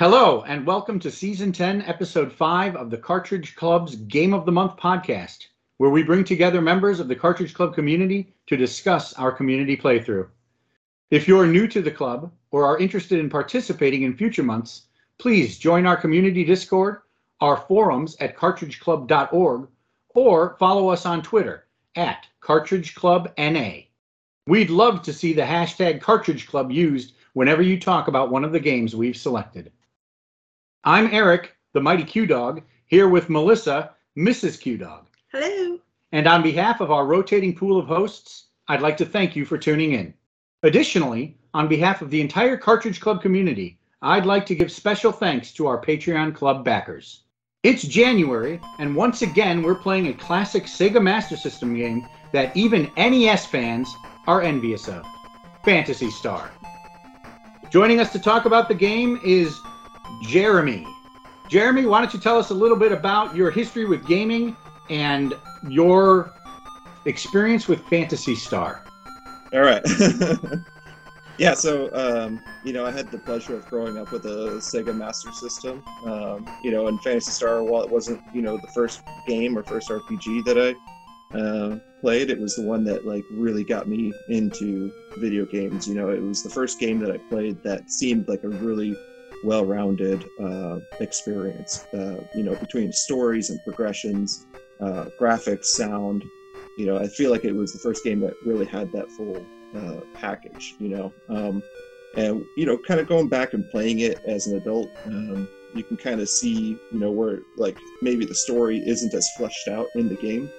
Hello, and welcome to Season 10, Episode 5 of the Cartridge Club's Game of the Month podcast, where we bring together members of the Cartridge Club community to discuss our community playthrough. If you're new to the club or are interested in participating in future months, please join our community Discord, our forums at cartridgeclub.org, or follow us on Twitter at CartridgeClubNA. We'd love to see the hashtag Cartridge Club used whenever you talk about one of the games we've selected. I'm Eric, the Mighty Q Dog, here with Melissa, Mrs. Q Dog. Hello. And on behalf of our rotating pool of hosts, I'd like to thank you for tuning in. Additionally, on behalf of the entire Cartridge Club community, I'd like to give special thanks to our Patreon Club backers. It's January, and once again, we're playing a classic Sega Master System game that even NES fans are envious of Phantasy Star. Joining us to talk about the game is Jeremy. Jeremy, why don't you tell us a little bit about your history with gaming and your experience with Phantasy Star? All right. yeah, so um, you know, I had the pleasure of growing up with a Sega Master System. Um, you know, and Phantasy Star, while it wasn't you know the first game or first RPG that I uh, played, it was the one that like really got me into video games. You know, it was the first game that I played that seemed like a really well-rounded uh, experience. Uh, you know, between stories and progressions, uh, graphics, sound. You know, I feel like it was the first game that really had that full uh, package. You know, um, and you know, kind of going back and playing it as an adult, um, you can kind of see, you know, where like maybe the story isn't as fleshed out in the game,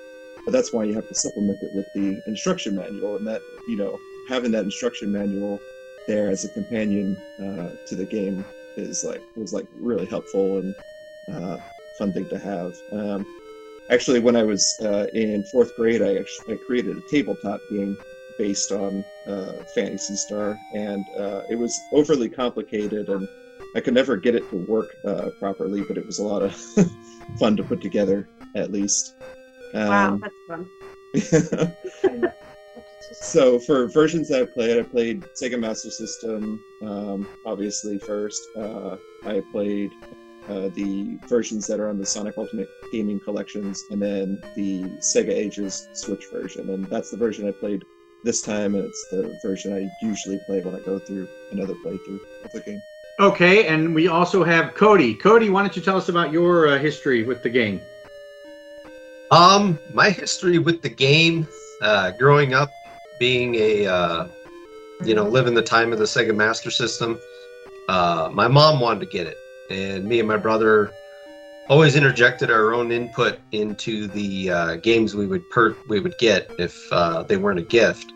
but that's why you have to supplement it with the instruction manual, and that you know, having that instruction manual there as a companion uh, to the game is like was like really helpful and uh, fun thing to have. Um, actually, when I was uh, in fourth grade, I actually I created a tabletop game based on uh, Phantasy Star, and uh, it was overly complicated, and I could never get it to work uh, properly. But it was a lot of fun to put together, at least. Um, wow, that's fun. so for versions that I played, I played Sega Master System, um, obviously first. Uh, I played uh, the versions that are on the Sonic Ultimate Gaming collections, and then the Sega Ages Switch version, and that's the version I played this time, and it's the version I usually play when I go through another playthrough of the game. Okay, and we also have Cody. Cody, why don't you tell us about your uh, history with the game? Um, my history with the game, uh, growing up, being a uh, you know living the time of the Sega Master System, uh, my mom wanted to get it, and me and my brother always interjected our own input into the uh, games we would per- we would get if uh, they weren't a gift,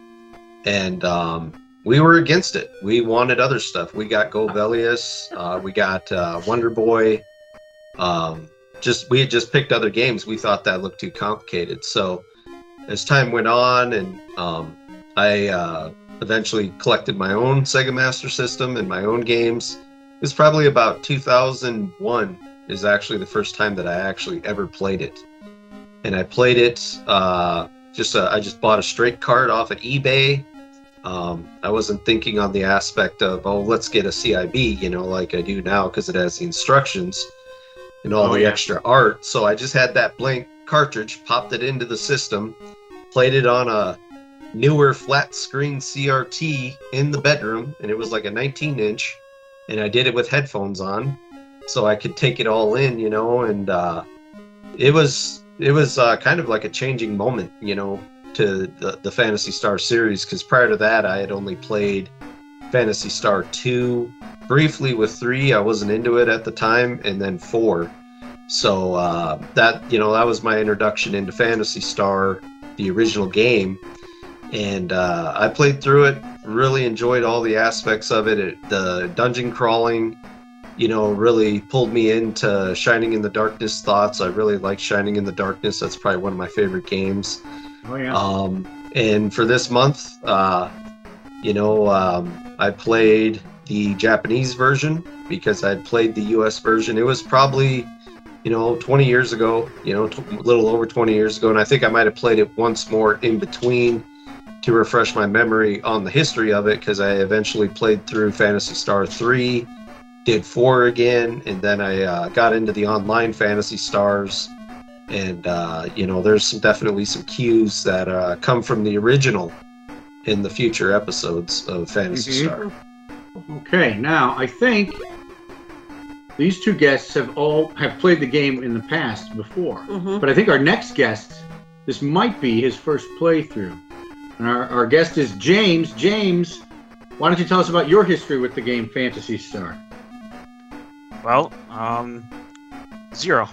and um, we were against it. We wanted other stuff. We got Golvellius, uh, we got uh, Wonder Boy. Um, just we had just picked other games. We thought that looked too complicated. So as time went on and um, I uh, eventually collected my own Sega Master System and my own games. It was probably about 2001 is actually the first time that I actually ever played it. And I played it uh, just a, uh, I just bought a straight card off at eBay. Um, I wasn't thinking on the aspect of oh let's get a CIB you know like I do now because it has the instructions and all oh, the yeah. extra art. So I just had that blank cartridge, popped it into the system, played it on a newer flat screen CRT in the bedroom, and it was like a 19 inch, and I did it with headphones on, so I could take it all in, you know, and uh, it was it was uh, kind of like a changing moment, you know, to the, the Phantasy Star series because prior to that I had only played Phantasy Star 2 briefly with 3 I wasn't into it at the time and then 4 so uh, that you know that was my introduction into Phantasy Star the original game and uh, I played through it. Really enjoyed all the aspects of it. it. The dungeon crawling, you know, really pulled me into Shining in the Darkness thoughts. I really like Shining in the Darkness. That's probably one of my favorite games. Oh yeah. Um, and for this month, uh, you know, um, I played the Japanese version because I'd played the U.S. version. It was probably you know, 20 years ago, you know, a little over 20 years ago. And I think I might have played it once more in between to refresh my memory on the history of it because I eventually played through Phantasy Star 3 did four again, and then I uh, got into the online Phantasy Stars. And uh, you know, there's some, definitely some cues that uh, come from the original in the future episodes of Phantasy Mhm. Star. Okay, now I think these two guests have all have played the game in the past before, Mhm. but I think our next guest, this might be his first playthrough, and our, our guest is James. James, why don't you tell us about your history with the game Phantasy Star? Well, um, zero.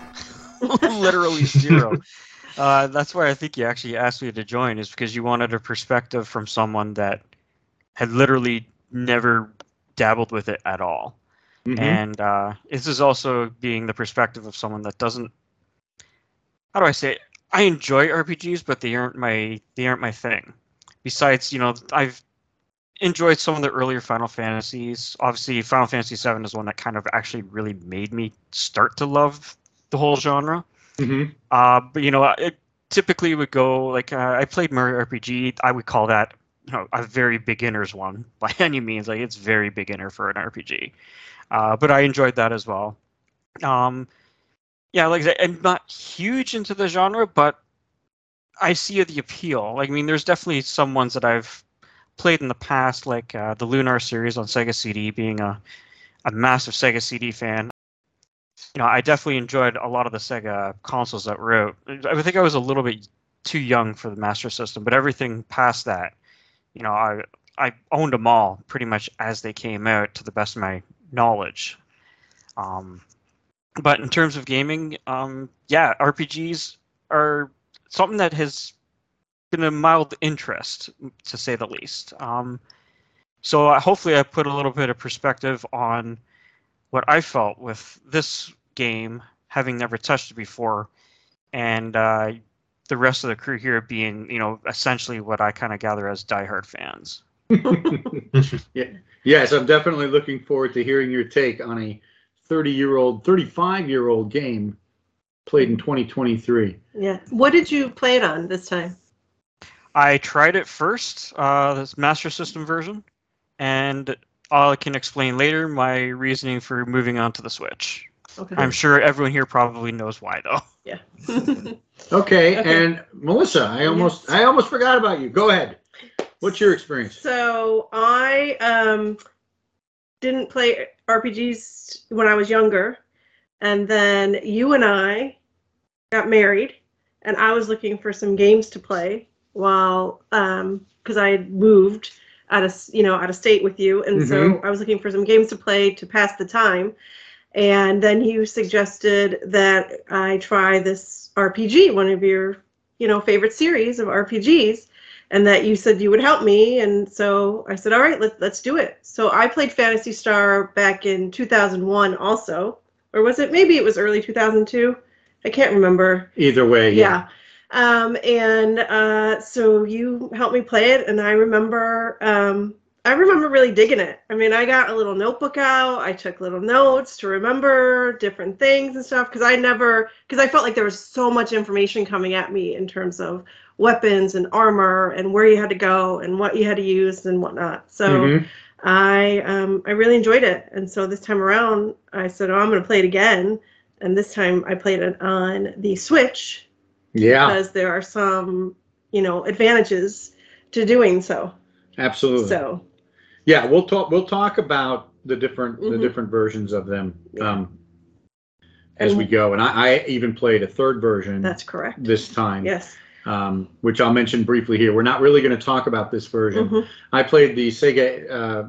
Literally zero. uh, that's why I think you actually asked me to join, is because you wanted a perspective from someone that had literally never dabbled with it at all. Mhm. And uh, this is also being the perspective of someone that doesn't. How do I say? It? I enjoy RPGs, but they aren't my they aren't my thing. Besides, you know, I've enjoyed some of the earlier Final Fantasies. Obviously, Final Fantasy VII is one that kind of actually really made me start to love the whole genre. Mhm. Uh, but you know, it typically would go like uh, I played Mario RPG. I would call that you know a very beginner's one by any means. Like it's very beginner for an RPG. Uh, but I enjoyed that as well. Um, yeah, like I'm not huge into the genre, but I see the appeal. Like I mean, there's definitely some ones that I've played in the past, like uh, the Lunar series on Sega CD. Being a a massive Sega CD fan, you know, I definitely enjoyed a lot of the Sega consoles that were out. I think I was a little bit too young for the Master System, but everything past that, you know, I I owned them all pretty much as they came out to the best of my knowledge. Um, but in terms of gaming, um, yeah, RPGs are something that has been a mild interest, to say the least. Um, so uh, hopefully, I put a little bit of perspective on what I felt with this game, having never touched it before, and uh, the rest of the crew here being, you know, essentially what I kind of gather as diehard fans. yeah. Yes, I'm definitely looking forward to hearing your take on a 30 year old, 35 year old game played in 2023. Yeah. What did you play it on this time? I tried it first, uh, this Master System version, and I can explain later my reasoning for moving on to the Switch. Okay. I'm sure everyone here probably knows why, though. yeah. Okay, Okay. and Melissa, I almost I almost forgot about you. Go ahead. What's your experience? So I um, didn't play RPGs when I was younger, and then you and I got married, and I was looking for some games to play while um, because I had moved out of you know out of state with you, and so mm-hmm. I was looking for some games to play to pass the time. And then you suggested that I try this RPG, one of your you know favorite series of RPGs and that you said you would help me. And so i said all right let, let's do it. So i played phantasy star back in 2001 also or was it? Maybe it was early 2002 i can't remember. Either way, yeah, Um, and uh, so you helped me play it and i remember um, i remember really digging it. I mean i got a little notebook out. I took little notes to remember different things and stuff because i never because i felt like there was so much information coming at me in terms of weapons and armor and where you had to go and what you had to use and whatnot. So Mhm. I um, I really enjoyed it, and so this time around I said, "Oh, I'm going to play it again." And this time I played it on the Switch Yeah, because there are some you know advantages to doing so. absolutely. So Yeah, we'll talk. We'll talk about the different the Mhm. different versions of them um, as And- we go. And I, I even played a third version that's correct. this time, Yes. Um, which I'll mention briefly here. We're not really going to talk about this version. Mhm. I played the Sega uh,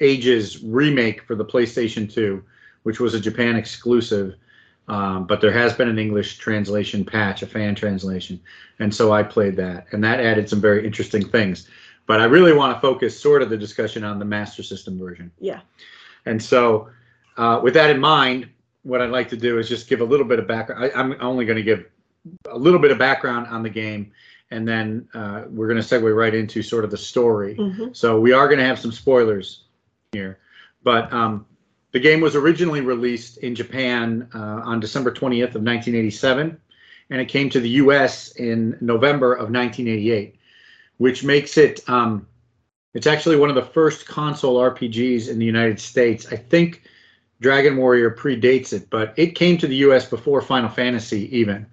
Ages remake for the PlayStation 2, which was a Japan exclusive. Um, but there has been an English translation patch, a fan translation, and so I played that, and that added some very interesting things. But I really want to focus sort of the discussion on the Master System version. Yeah. And so, uh, with that in mind, what I'd like to do is just give a little bit of background. I, I'm only going to give a little bit of background on the game, and then uh, we're going to segue right into sort of the story. Mhm. So we are going to have some spoilers here, but um, the game was originally released in Japan uh, on December 20th of 1987, and it came to the U.S. in November of 1988, which makes it um, it's actually one of the first console RPGs in the United States. I think Dragon Warrior predates it, but it came to the U.S. before Final Fantasy even.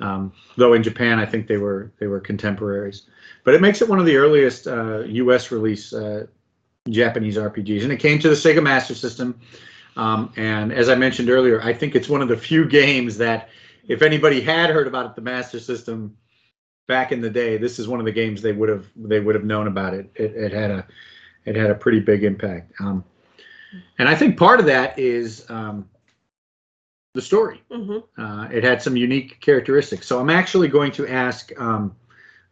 Um, though in Japan, I think they were they were contemporaries. But it makes it one of the earliest uh, U.S. release uh, Japanese RPGs, and it came to the Sega Master System. Um, and as I mentioned earlier, I think it's one of the few games that, if anybody had heard about it, the Master System back in the day, this is one of the games they would have they would have known about it. It, it had a it had a pretty big impact. Um, and I think part of that is um, the story. hmm Uh, it had some unique characteristics. So I'm actually going to ask um,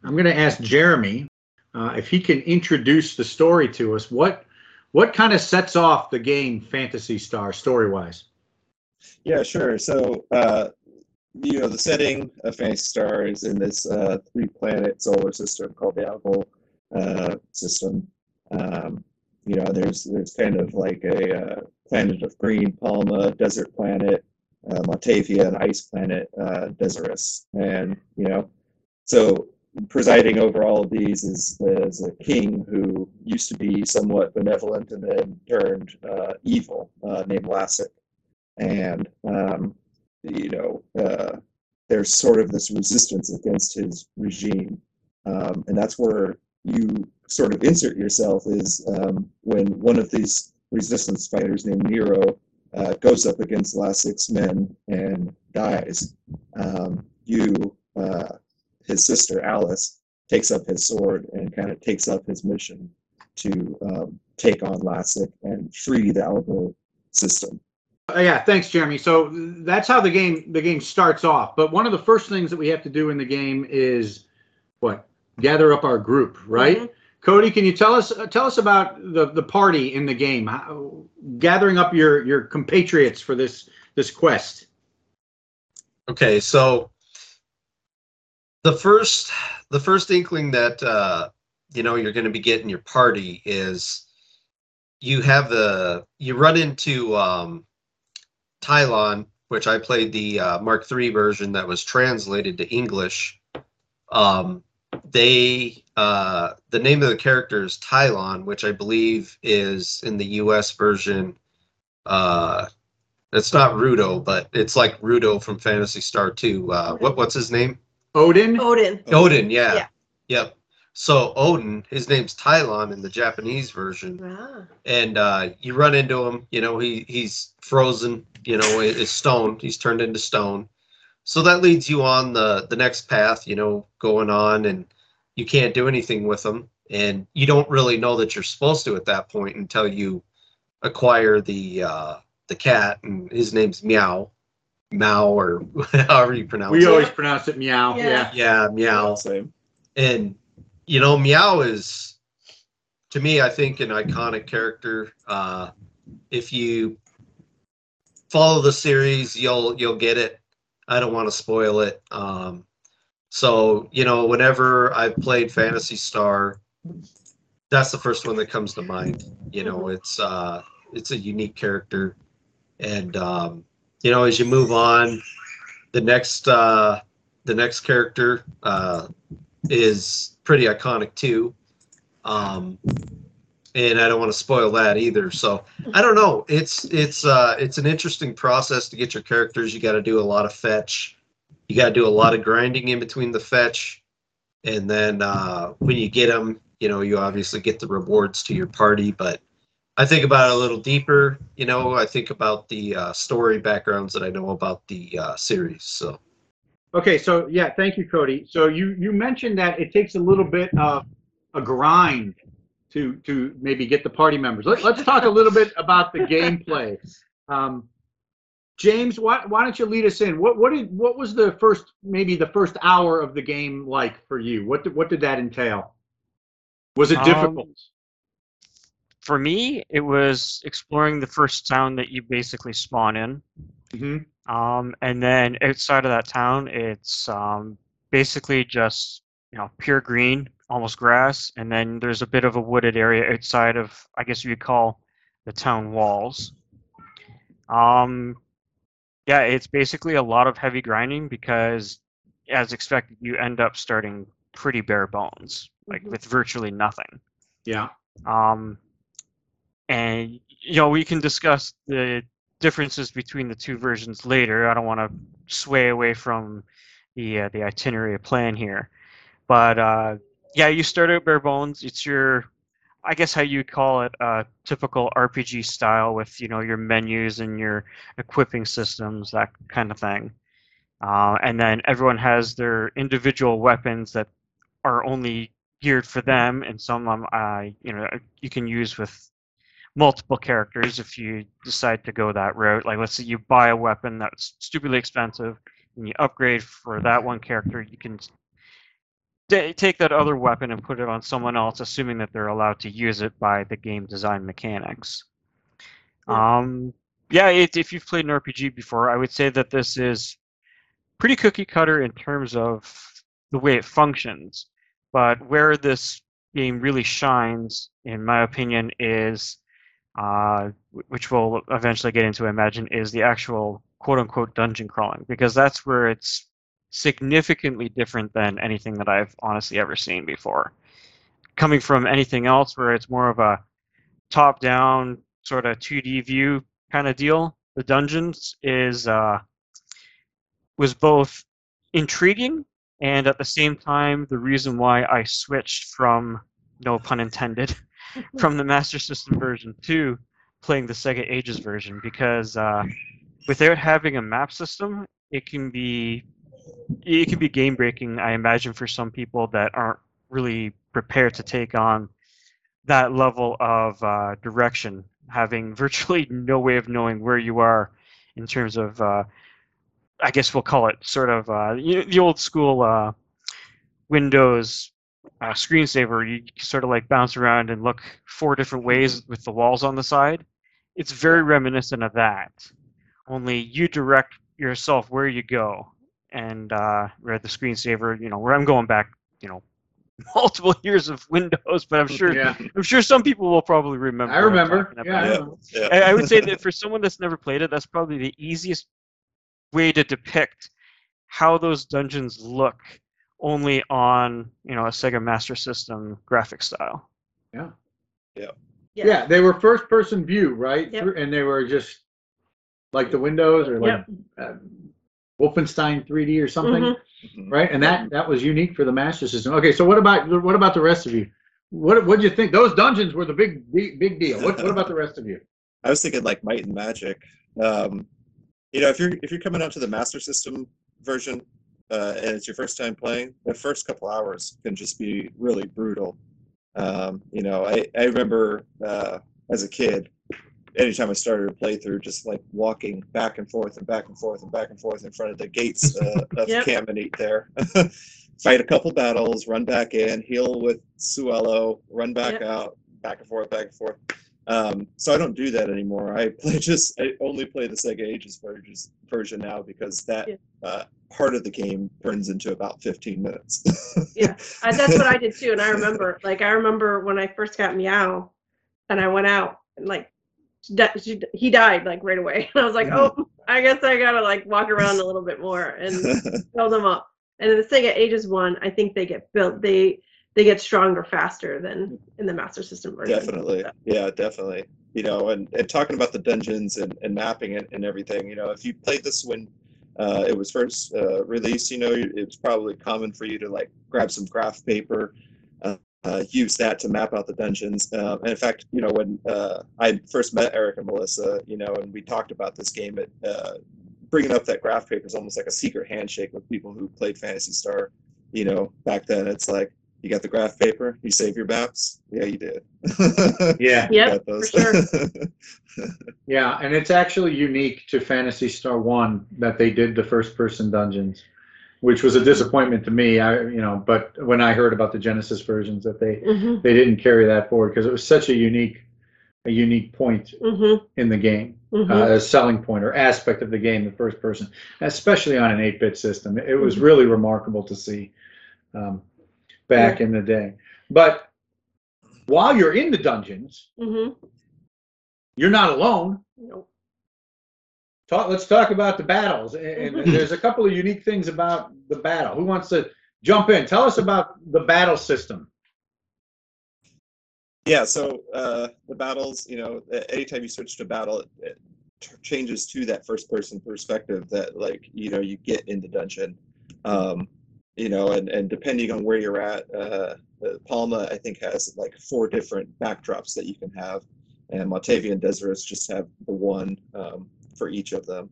I'm going to ask Jeremy uh, if he can introduce the story to us. What what kind of sets off the game Phantasy Star story wise? Yeah, sure. So, uh, you know, the setting of Phantasy Star is in this uh, three-planet solar system called the Algol uh, system. Um, you know, there's there's kind of like a uh, planet of green, Palma, desert planet, uh, Montavia, an ice planet, uh, Dezoris, and you know, so presiding over all of these is, is a king who used to be somewhat benevolent and then turned uh, evil, uh, named Lassic and um, you know uh, there's sort of this resistance against his regime. Um, and that's where you sort of insert yourself is um, when one of these resistance fighters named Nero uh, goes up against Lassic's men and dies um, you uh, his sister Alice takes up his sword and kind of takes up his mission to um, take on Lassic and free the Algol system Uh, yeah, thanks, Jeremy. So that's how the game the game starts off. But one of the first things that we have to do in the game is what? Gather up our group, right? Mhm. Cody, can you tell us uh, tell us about the the party in the game? How, gathering up your your compatriots for this this quest. Okay, so the first the first inkling that uh, you know you're going to be getting your party is you have the you run into um, Tylon, which I played the uh, Mark III version that was translated to English. Um, they uh, the name of the character is Tylon, which I believe is in the U.S. version. Uh, it's not Rudo, but it's like Rudo from Fantasy Star 2. Uh, what what's his name? Odin. Odin. Odin, yeah. Yeah. Yep. So Odin, his name's Tylon in the Japanese version, Ah. and uh, you run into him. You know, he he's frozen. You know, i- is stone. He's turned into stone. So that leads you on the the next path. You know, going on, and you can't do anything with them and you don't really know that you're supposed to at that point until you acquire the uh, the cat, and his name's Meow, Mao, or however you pronounce We it. We always pronounce it meow. Yeah. Yeah. Yeah, Meow. Same. and you know meow is to me i think an iconic character uh if you follow the series you'll you'll get it i don't want to spoil it um so you know whenever i've played phantasy star that's the first one that comes to mind you know it's uh it's a unique character and um you know as you move on the next uh the next character uh is pretty iconic too. Um, and I don't want to spoil that either. So I don't know. It's it's uh, it's an interesting process to get your characters. You got to do a lot of fetch. You got to do a lot of grinding in between the fetch, and then uh, when you get them, you know, you obviously get the rewards to your party. But I think about it a little deeper. You know, I think about the uh, story backgrounds that I know about the uh, series. So. Okay, so yeah, thank you, Cody. So you you mentioned that it takes a little bit of a grind to to maybe get the party members. Let, let's talk a little bit about the gameplay. Um, James, why, why don't you lead us in? What what did what was the first maybe the first hour of the game like for you? What did, what did that entail? Was it Um, difficult? For me, it was exploring the first town that you basically spawn in. hmm Um, and then outside of that town, it's um, basically just you know pure green, almost grass, and then there's a bit of a wooded area outside of I guess you'd call the town walls. Um, yeah, it's basically a lot of heavy grinding because, as expected, you end up starting pretty bare bones, like Mhm. with virtually nothing. Yeah. Um, and you know we can discuss the differences between the two versions later. I don't want to sway away from the uh, the itinerary plan here, but uh, yeah, you start out bare bones. It's your, I guess how you call it, uh, typical RPG style with you know your menus and your equipping systems, that kind of thing. Uh, and then everyone has their individual weapons that are only geared for them, and some um, uh, you know you can use with multiple characters if you decide to go that route. Like let's say you buy a weapon that's stupidly expensive and you upgrade for that one character, you can take that other weapon and put it on someone else, assuming that they're allowed to use it by the game design mechanics. Yeah. Um, yeah, it, if you've played an RPG before, I would say that this is pretty cookie cutter in terms of the way it functions. But where this game really shines, in my opinion, is uh, which we'll eventually get into, I imagine, is the actual quote unquote dungeon crawling, because that's where it's significantly different than anything that I've honestly ever seen before. Coming from anything else where it's more of a top down sort of 2D view kind of deal, the dungeons is uh, was both intriguing and at the same time the reason why I switched from no pun intended from the Master System version to playing the Sega Ages version because uh, without having a map system, it can be it can be game breaking. I imagine for some people that aren't really prepared to take on that level of uh, direction, having virtually no way of knowing where you are in terms of. Uh, I guess we'll call it sort of uh, the old school uh, Windows uh, screensaver. You sort of like bounce around and look four different ways with the walls on the side. It's very reminiscent of that. Only you direct yourself where you go, and uh, where the screensaver, you know, where I'm going back, you know, multiple years of Windows, but I'm sure Yeah, I'm sure some people will probably remember. I remember. talking Yeah, I remember. Yeah. I, I would say that for someone that's never played it, that's probably the easiest way to depict how those dungeons look only on you know a Sega Master System graphic style. Yeah, Yeah. Yeah, yeah they were first person view, right? Yep. And they were just like the windows or like Yep. uh, Wolfenstein 3D or something, Mhm. Right? And that that was unique for the Master System. Okay, so what about what about the rest of you? What what did you think? Those dungeons were the big big, big deal. What what about the rest of you? I was thinking like Might and Magic. Um, you know, if you're if you're coming out to the Master System version uh, and it's your first time playing, the first couple hours can just be really brutal. Um, you know, I I remember uh, as a kid, anytime I started a playthrough, just like walking back and forth and back and forth and back and forth in front of the gates uh, of Yep. There. Fight a couple battles, run back in, heal with Suelo, run back Yep. out, back and forth, back and forth. Um, so I don't do that anymore. I play just I only play the Sega Ages version version now because that Yeah. uh, part of the game turns into about 15 minutes. Yeah. I, that's what I did too. And I remember, like, I remember when I first got Meow, and I went out and like, she he died like right away. And I was like, oh, I guess I gotta like walk around a little bit more and build them up. And in the Sega Ages one, I think they get built. They they get stronger faster than in the Master System version. definitely yeah definitely you know and, and talking about the dungeons and, and mapping it and everything you know if you played this when uh, it was first uh, released you know it's probably common for you to like grab some graph paper uh, use that to map out the dungeons. Uh, and in fact you know when uh, i first met eric and melissa you know and we talked about this game it, uh, bringing up that graph paper is almost like a secret handshake with people who played phantasy star. You know back then it's like you got the graph paper? You save your maps? Yeah you did. Yeah, You Yep, got for sure. yeah, and it's actually unique to Phantasy Star One that they did the first person dungeons, which was a disappointment to me. I you know, but when I heard about the Genesis versions that they Mhm, they didn't carry that forward because it was such a unique a unique point mhm, in the game. mhm. uh, a selling point or aspect of the game, the first person, especially on an 8-bit system. It was Mhm. really remarkable to see um, back in the day. But while you're in the dungeons, Mhm. you're not alone. Nope. Talk, let's talk about the battles. And, and there's a couple of unique things about the battle. Who wants to jump in? Tell us about the battle system. yeah, so uh, the battles, you know, anytime you switch to battle, it, it changes to that first person perspective that like you know you get in the dungeon um you know and and depending on where you're at uh uh, palma i think has like four different backdrops that you can have and Montavia and Dezoris just have the one um, for each of them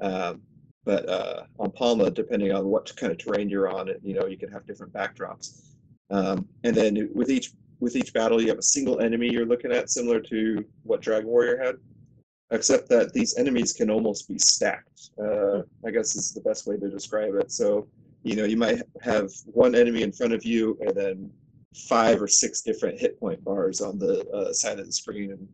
um, but uh, on palma depending on what kind of terrain you're on you know you can have different backdrops um, and then with each with each battle you have a single enemy you're looking at similar to what dragon warrior had except that these enemies can almost be stacked. Uh, I guess is the best way to describe it. So, you know, you might have one enemy in front of you and then five or six different hit point bars on the uh, side of the screen. And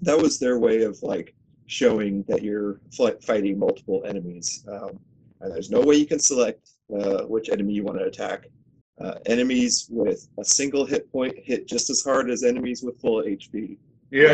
that was their way of like showing that you're fl- fighting multiple enemies. Um, and there's no way you can select uh, which enemy you want to attack. Uh, enemies with a single hit point hit just as hard as enemies with full HP.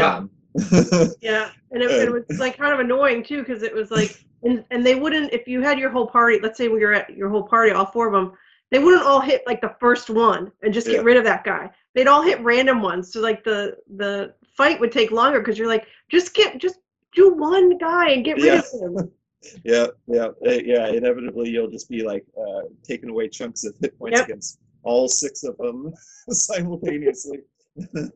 Um, Yeah, and it, it was like kind of annoying too because it was like, and and they wouldn't if you had your whole party. Let's say we were at your whole party, all four of them. They wouldn't all hit like the first one and just Yeah. get rid of that guy. They'd all hit random ones. So like the the fight would take longer because you're like, just get just do one guy and get rid Yeah. of him. Yeah, yeah, uh, yeah. Inevitably, you'll just be like uh, taking away chunks of hit points Yep. against all six of them simultaneously, and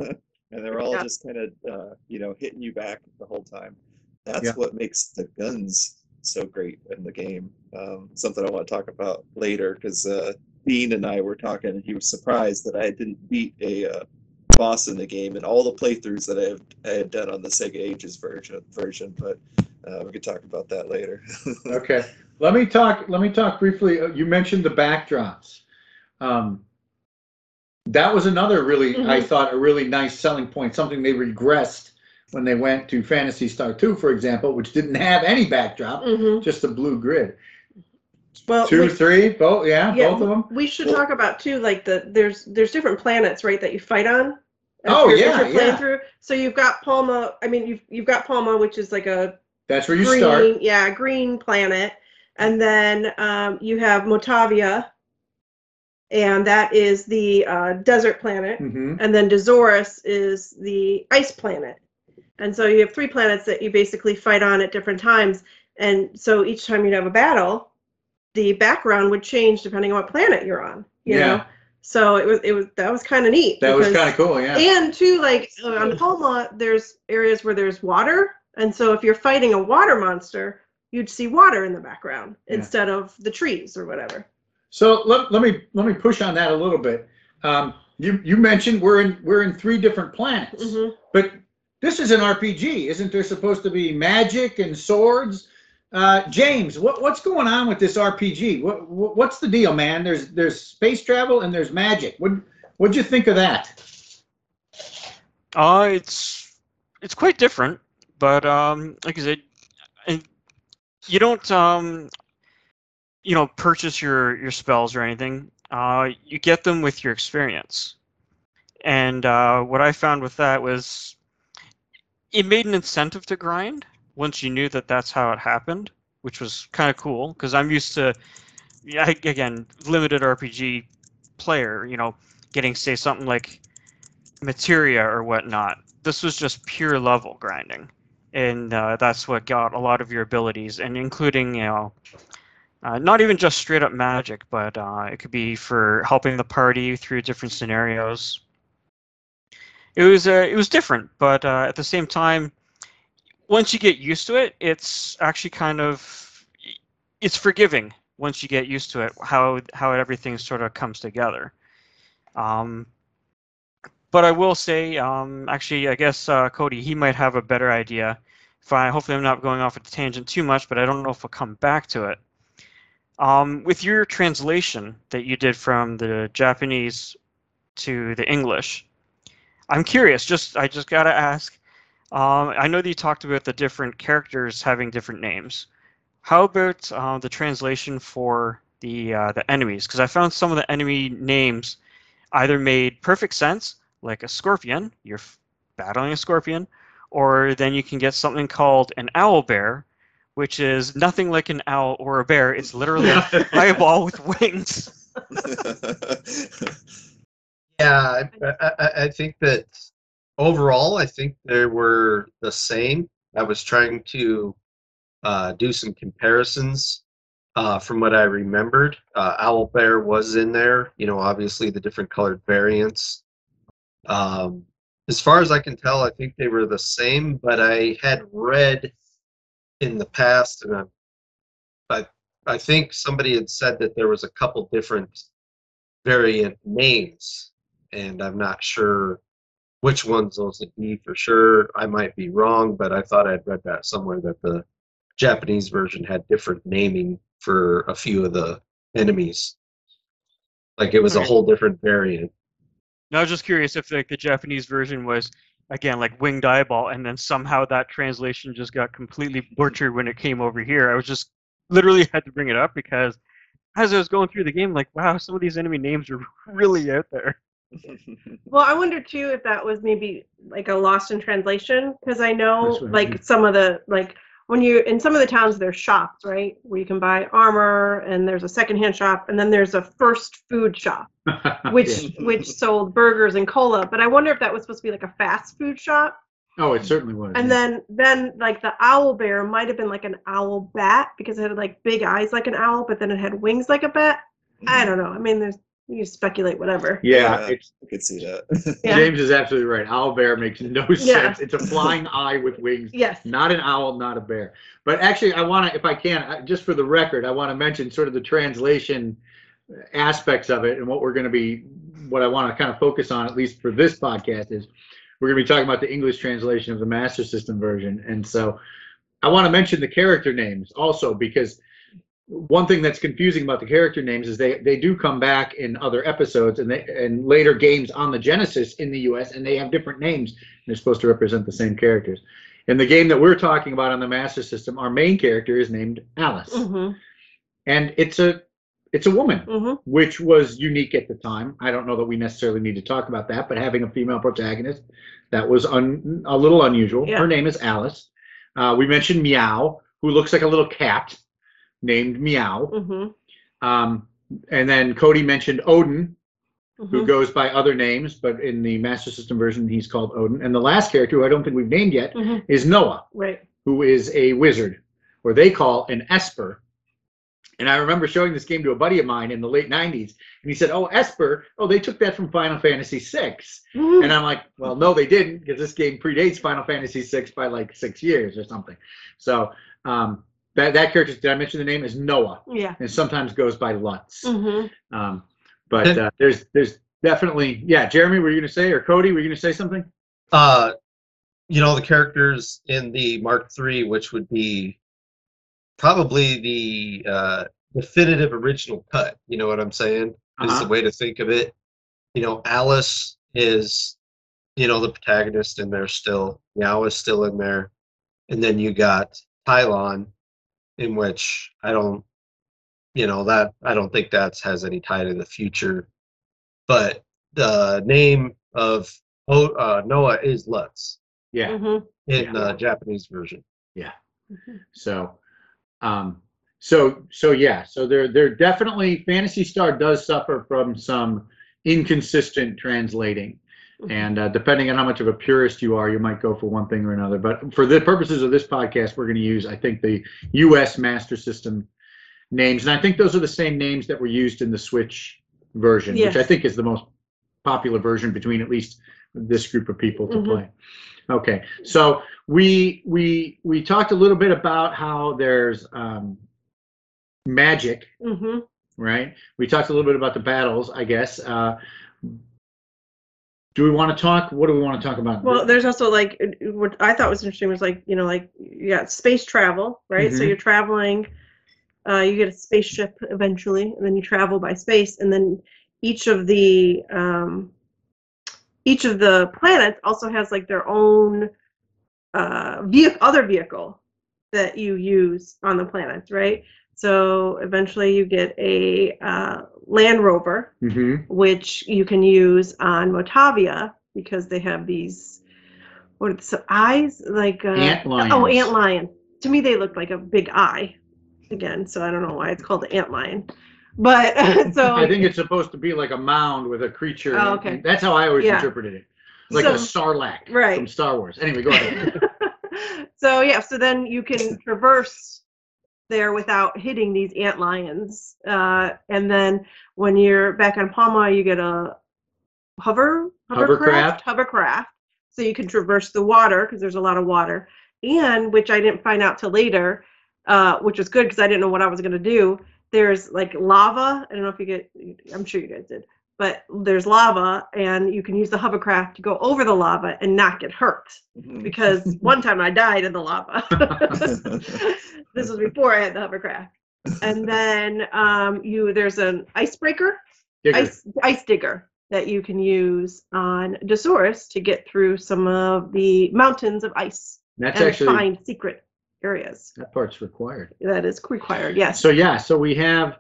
they're all Yeah. just kind of, uh, you know, hitting you back the whole time. That's Yeah. what makes the guns so great in the game. Um, something I want to talk about later because uh, Bean and I were talking, and he was surprised that I didn't beat a uh, boss in the game and all the playthroughs that I, have, I had done on the Sega Ages version. Version, but uh, we could talk about that later. Okay, let me talk, let me talk briefly, uh, you mentioned the backdrops. Um, That was another really, I Mhm. thought, a really nice selling point, something they regressed when they went to Phantasy Star Two, for example, which didn't have any backdrop, hmm just a blue grid. Well, Two, we- three, both, yeah, Yeah, both of them? we should talk about too, like the there's there's different planets, right, that you fight on. Oh, you're- yeah, you're playing yeah. Through. So you've got Palma. I mean, you've you've got Palma, which is like a That's where you green, start. yeah, green planet, and then um, you have Motavia, and that is the uh, desert planet, hmm and then Dezoris is the ice planet. And so you have three planets that you basically fight on at different times, and so each time you'd have a battle, the background would change depending on what planet you're on. You Yeah. know, so it was it was that was kind of neat. That was kind of cool, yeah. and too, like on Palma, there's areas where there's water, and so if you're fighting a water monster, you'd see water in the background Yeah. instead of the trees or whatever. So let, let me let me push on that a little bit. Um, you you mentioned we're in we're in three different planets, Mhm. but this is an RPG, isn't there supposed to be magic and swords? Uh, James, what what's going on with this RPG? What, what what's the deal, man? There's there's space travel and there's magic. What what'd you think of that? Uh, it's it's quite different, but um, like I said, and you don't um, you know, purchase your your spells or anything. Uh, you get them with your experience, and uh, what I found with that was it made an incentive to grind once you knew that that's how it happened, which was kind of cool because I'm used to, yeah, again, limited RPG player, you know, getting say something like materia or whatnot. This was just pure level grinding, and uh, that's what got a lot of your abilities, and including you know, uh, not even just straight up magic, but uh, it could be for helping the party through different scenarios. It was uh, it was different, but uh, at the same time, once you get used to it, it's actually kind of it's forgiving once you get used to it. How how everything sort of comes together. Um, but I will say, um, actually, I guess uh, Cody, he might have a better idea. If I, hopefully, I'm not going off a tangent too much, but I don't know if we'll come back to it. Um, with your translation that you did from the Japanese to the English, I'm curious. Just I just gotta ask. Um, I know that you talked about the different characters having different names. How about uh, the translation for the uh, the enemies? Because I found some of the enemy names either made perfect sense, like a scorpion, you're f- battling a scorpion, or then you can get something called an owl bear, which is nothing like an owl or a bear. It's literally a eyeball with wings. Yeah, I, I, I- I think that overall, I think they were the same. I was trying to uh, do some comparisons uh, from what I remembered. Uh, Owl Bear was in there, you know, obviously the different colored variants. Um, as far as I can tell, I think they were the same, but I had read in the past, and I, I, I think somebody had said that there was a couple different variant names, and I'm not sure which ones those would be for sure. I might be wrong, but I thought I'd read that somewhere that the Japanese version had different naming for a few of the enemies. Like it was a whole different variant. No, I was just curious if like the Japanese version was again like winged eyeball, and then somehow that translation just got completely butchered when it came over here. I was just literally had to bring it up because as I was going through the game, like wow, some of these enemy names are really out there. Well, I wonder too if that was maybe like a lost in translation because I know I like mean. some of the like when you in some of the towns there's shops right where you can buy armor and there's a secondhand shop and then there's a first food shop which Yeah. which sold burgers and cola. But I wonder if that was supposed to be like a fast food shop. Oh, it certainly was. And yeah. then then like the owl bear might have been like an owl bat because it had like big eyes like an owl, but then it had wings like a bat. I mm-hmm. don't know. I mean, there's you speculate whatever. yeah, Yeah. it's I could see that. Yeah. James is absolutely right. Owl bear makes no Yeah. sense. It's a flying eye with wings. Yes. Not an owl, not a bear. But actually, I want to, if I can, I- just for the record, I want to mention sort of the translation aspects of it and what we're going to be, what I want to kind of focus on, at least for this podcast, is we're going to be talking about the English translation of the Master System version. And so I want to mention the character names also because one thing that's confusing about the character names is they they do come back in other episodes and they and later games on the Genesis in the US and they have different names and they're supposed to represent the same characters. In the game that we're talking about on the Master System, our main character is named Alice. Mhm. And it's a it's a woman, Mhm. which was unique at the time. I don't know that we necessarily need to talk about that, but having a female protagonist that was un, a little unusual. Yeah. Her name is Alice. Uh, we mentioned Meow, who looks like a little cat named Meow. Mhm. Um, and then Cody mentioned Odin, who Mhm. goes by other names, but in the Master System version, he's called Odin. And the last character, who I don't think we've named yet, Mhm. is Noah, Right. who is a wizard, or they call an Esper. And I remember showing this game to a buddy of mine in the late 90s, and he said, Oh, Esper, oh, they took that from Final Fantasy VI. Mhm. And I'm like, Well, no, they didn't, because this game predates Final Fantasy VI by like six years or something. So um, that, that character, did I mention the name, is Noah, Yeah. and sometimes goes by Lutz. Mm-hmm. Um, but uh, there's there's definitely yeah. Jeremy, were you gonna say or Cody, were you gonna say something? Uh, you know, the characters in the Mark III, which would be probably the uh, definitive original cut. You know what I'm saying? Is Uh-huh. Is the way to think of it. You know, Alice is, you know, the protagonist in there still. Meow is still in there. And then you got Tylon, in which I don't, you know, that I don't think that has any tie to the future. But the name of oh, uh, Noah is Lutz Yeah. Mhm. in Yeah. the Japanese version. Yeah. So, um, so so yeah. So there there definitely Phantasy Star does suffer from some inconsistent translating. And uh, depending on how much of a purist you are, you might go for one thing or another. But for the purposes of this podcast, we're going to use, I think, the U.S. Master System names, and I think those are the same names that were used in the Switch version, which I think is the most popular version between at least this group of people to Mhm. play. Okay, so we we we talked a little bit about how there's um, magic Mhm. right? We talked a little bit about the battles, I guess. Uh, do we want to talk? What do we want to talk about? Well, there's also like what I thought was interesting was like you know like you got space travel, right? So Mhm. you're traveling, uh, you get a spaceship eventually, and then you travel by space, and then each of the um, each of the planets also has like their own uh, vehicle, other vehicle that you use on the planets, right? So eventually you get a uh, Land Rover, hmm which you can use on Motavia because they have these what are the eyes like uh, Ant lions. oh ant lion to me they look like a big eye again so i don't know why it's called the ant lion but so I think it's supposed to be like a mound with a creature. Oh, okay. That's how I always Yeah. interpreted it, like So- a sarlacc Right. from Star Wars. Anyway, go ahead. So yeah, so then you can traverse there without hitting these ant lions. Uh, and then when you're back on Palma, you get a hover Hovercraft. hovercraft, so you can traverse the water because there's a lot of water. And which I didn't find out till later, uh, which was good because I didn't know what I was gonna do. There's like lava. I don't know if you get. I'm sure you guys did. But there's lava, and you can use the hovercraft to go over the lava and not get hurt Mhm. because one time I died in the lava. this was before I had the hovercraft. And then um, you there's an icebreaker, Digger. ice ice digger that you can use on Dezoris to get through some of the mountains of ice That's and actually find secret areas. that part's required. That is required. Yes. So yeah, so we have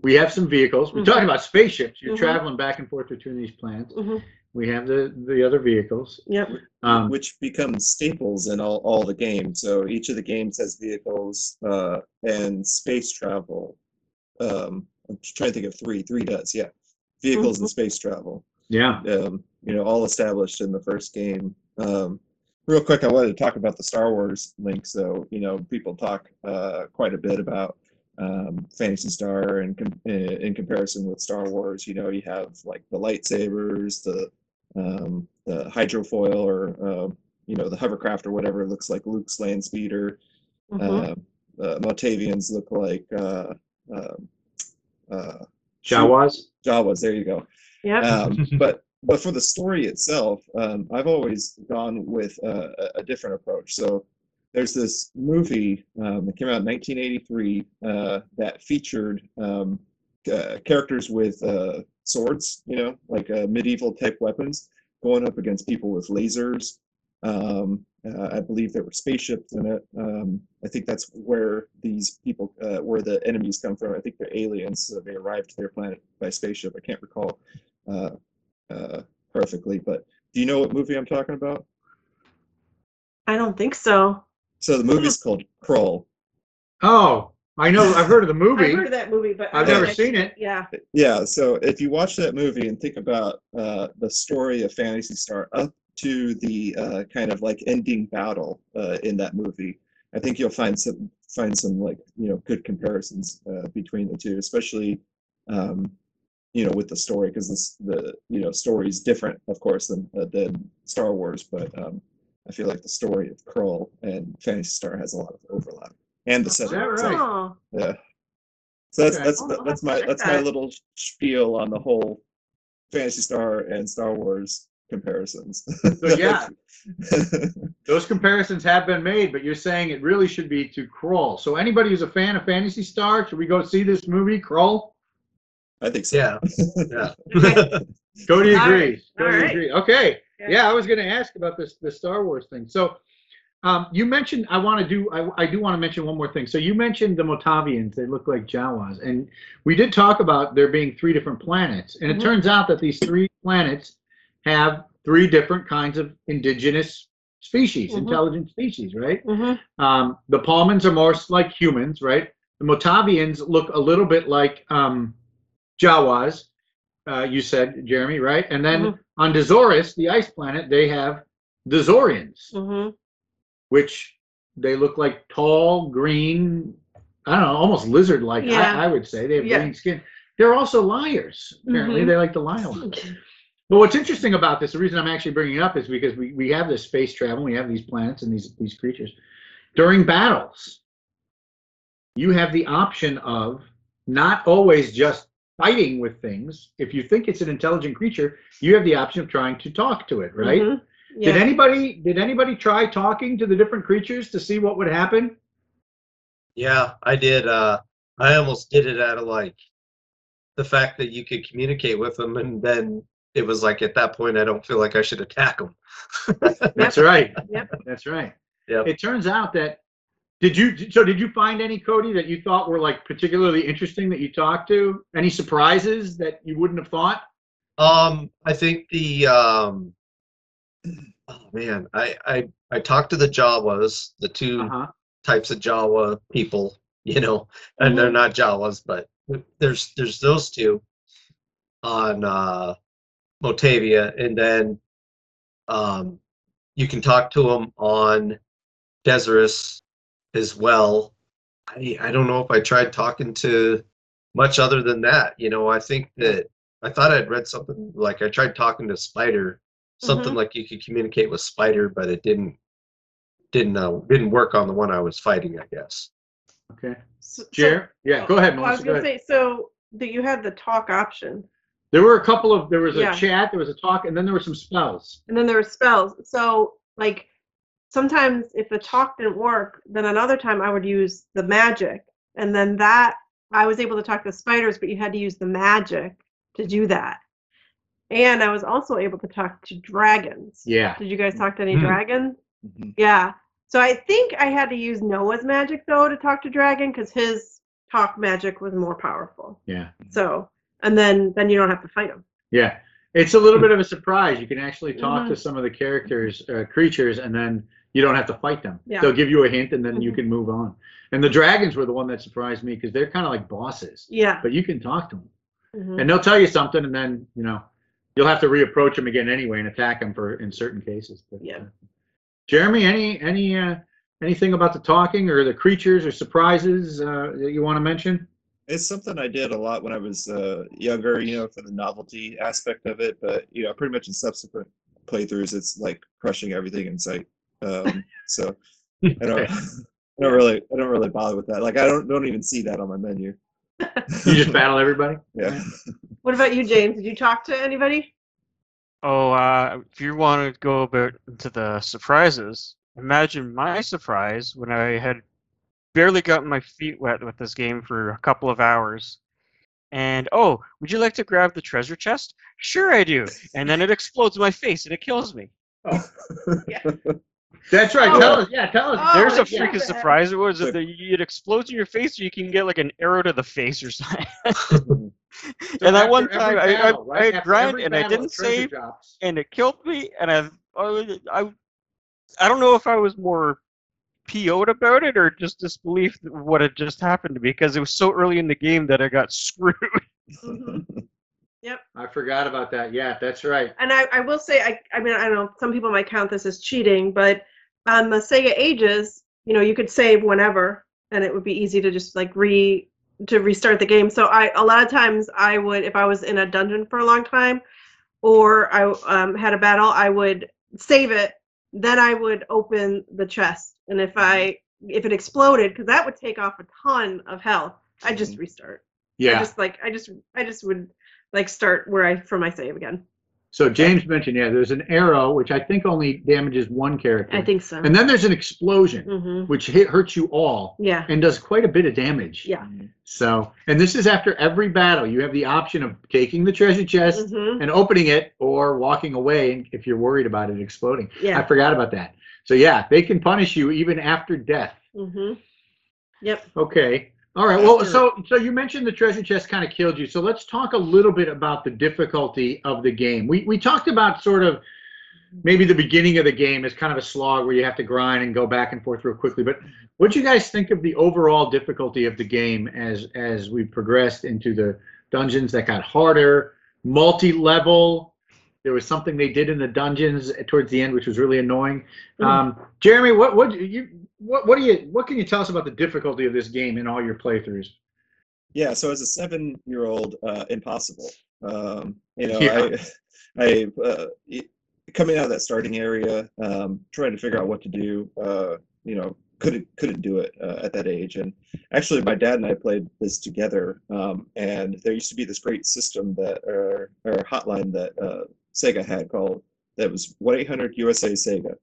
we have some vehicles. We're Mhm. talking about spaceships. You're Mhm. traveling back and forth between these planets. Mhm. We have the the other vehicles. Yep. Um, which becomes staples in all, all the games. So each of the games has vehicles uh, and space travel. Um, I'm trying to think of three. Three does, yeah. Vehicles and space travel. yeah. Um, you know, all established in the first game. Um, real quick, I wanted to talk about the Star Wars link. So you know, people talk uh, quite a bit about um, Phantasy Star and com- in, in comparison with Star Wars. You know, you have like the lightsabers, the um, the hydrofoil, or uh, you know, the hovercraft or whatever looks like Luke's land speeder. Mhm. Uh, uh, Motavians look like uh, um uh, Jawas. Jawas. There you go Yeah. um, but but for the story itself, um, I've always gone with uh, a, a different approach. So there's this movie um, that came out in 1983 uh, that featured um, uh, characters with uh, swords, you know, like uh, medieval type weapons, going up against people with lasers. Um, uh, I believe there were spaceships in it. Um, I think that's where these people, uh, where the enemies come from. I think they're aliens. So they arrived to their planet by spaceship. I can't recall perfectly, but do you know what movie I'm talking about? I don't think so. So the movie's called Krull. Oh, I know. I've heard of the movie. I've movie. heard of that movie, but I I've don't never seen it. Yeah. Yeah, so if you watch that movie and think about uh, the story of Phantasy Star up to the uh, kind of like ending battle uh, in that movie, I think you'll find some find some like you know good comparisons uh, between the two, especially um, you know with the story because the you know story is different, of course, than uh, than Star Wars, but um, I feel like the story of Krull and Phantasy Star has a lot of overlap and the that setting. right? itself. Oh. Yeah. So that's Okay. that's Oh, that's my check that's my little spiel on the whole Phantasy Star and Star Wars comparisons. So yeah, those comparisons have been made, but you're saying it really should be to Krull. So anybody who's a fan of Phantasy Star, should we go see this movie, Krull? I think so. Yeah. Yeah. Cody All right, agrees. all Cody right. agrees. Okay. Yeah. Yeah, I was going to ask about this the Star Wars thing. So, um, you mentioned I want to do I, I do want to mention one more thing. So you mentioned the Motavians. They look like Jawas, and we did talk about there being three different planets. And it Mhm. turns out that these three planets have three different kinds of indigenous species, Mhm. intelligent species, right? Mhm. Um, the Palmans are more like humans, right? The Motavians look a little bit like um, Jawas, uh, you said, Jeremy, right? And then Mhm. on Dezoris, the ice planet, they have Dezorians, Mhm. which they look like tall, green, I don't know, almost lizard like, Yeah. I, I would say. They have Yeah. green skin. They're also liars. Apparently, Mhm. they like to lie a lot. But what's interesting about this, the reason I'm actually bringing it up is because we, we have this space travel, we have these planets and these these creatures. During battles, you have the option of not always just fighting with things. If you think it's an intelligent creature, you have the option of trying to talk to it, right? Mhm. Yeah. Did anybody did anybody try talking to the different creatures to see what would happen? Yeah, I did. Uh, I almost did it out of like the fact that you could communicate with them, and then it was like at that point, I don't feel like I should attack them. That's right. Yep. That's right. Yep. It turns out that did you so did you find any Cody that you thought were like particularly interesting that you talked to? Any surprises that you wouldn't have thought? Um, I think the um, oh man, I I I talked to the Jawas, the 2 Uh-huh. types of Jawa people, you know, and they're not Jawas, but there's there's those two on uh, Motavia, and then um, you can talk to them on Dezoris as well. I I don't know if I tried talking to much other than that. You know, I think that I thought I'd read something like I tried talking to Spider, something Mhm. like you could communicate with Spider, but it didn't didn't uh, didn't work on the one I was fighting. I guess. Okay. So, Jer? Yeah, go ahead, so, I was gonna ahead. say so that you had the talk option, There were a couple of, there was a Yeah. chat, there was a talk, and then there were some spells. and then there were spells. So like sometimes if the talk didn't work, then another time I would use the magic, and then that I was able to talk to spiders, but you had to use the magic to do that. And I was also able to talk to dragons. Yeah. Did you guys talk to any Hmm. dragons? Mhm. Yeah. So I think I had to use Noah's magic though to talk to dragon because his talk magic was more powerful. Yeah. So and then then you don't have to fight him. Yeah. It's a little bit of a surprise. You can actually talk Mhm. to some of the characters, uh, creatures, and then you don't have to fight them. Yeah. They'll give you a hint, and then you Mhm. can move on. And the dragons were the one that surprised me because they're kind of like bosses, Yeah. but you can talk to them, Mhm. and they'll tell you something, and then you know you'll have to reapproach them again anyway and attack them for in certain cases. But, Yeah. uh, Jeremy, any any uh, anything about the talking or the creatures or surprises uh, that you want to mention? It's something I did a lot when I was uh, younger, you know, for the novelty aspect of it. But you know, pretty much in subsequent playthroughs, it's like crushing everything in sight. Um, so I don't, I don't really, I don't really bother with that. Like I don't, don't even see that on my menu. You just battle everybody. yeah. What about you, James? Did you talk to anybody? Oh, uh, if you want to go about into the surprises, imagine my surprise when I had barely gotten my feet wet with this game for a couple of hours. And oh, would you like to grab the treasure chest? Sure, I do. And then it explodes in my face and it kills me. That's right. Oh. Tell us. Yeah, tell us. Oh, There's a yeah. freaking surprise. It was Look. that it explodes in your face, or you can get like an arrow to the face or something. So and that one time, I, battle, I, right? I grind and I didn't save, drops. and it killed me. And I, I, I, I don't know if I was more PO'd about it or just disbelief what had just happened to me because it was so early in the game that I got screwed. Mm-hmm. Mhm. I forgot about that. Yeah, that's right. And I, I will say, I, I mean, I don't know, some people might count this as cheating, but on the Sega Ages, you know, you could save whenever, and it would be easy to just like re to restart the game. So I, a lot of times, I would, if I was in a dungeon for a long time, or I um, had a battle, I would save it. Then I would open the chest, and if I if it exploded, because that would take off a ton of health, I just restart. I Yeah. just like I just I just would like start where I from my save again. So James mentioned, yeah, there's an arrow which I think only damages one character. I think so. And then there's an explosion hmm which hit, hurts you all Yeah. and does quite a bit of damage. Yeah. So, and this is after every battle. You have the option of taking the treasure chest hmm and opening it or walking away if you're worried about it exploding. Yeah. I forgot about that. So yeah, they can punish you even after death. hmm Yep. Okay. All right. Well, so so you mentioned the treasure chest kind of killed you. So let's talk a little bit about the difficulty of the game. We we talked about sort of maybe the beginning of the game is kind of a slog where you have to grind and go back and forth real quickly. But what do you guys think of the overall difficulty of the game as as we progressed into the dungeons that got harder, multi-level? There was something they did in the dungeons towards the end which was really annoying. Mm. Um, Jeremy, what what you what what do you what can you tell us about the difficulty of this game in all your playthroughs? Yeah, so as a seven-year-old, uh, impossible. Um, you know, Yeah. I, I uh, coming out of that starting area, um, trying to figure out what to do. Uh, you know, couldn't couldn't do it uh, at that age. And actually, my dad and I played this together. Um, and there used to be this great system that or, or hotline that uh, Sega had called that was one eight hundred USA Sega.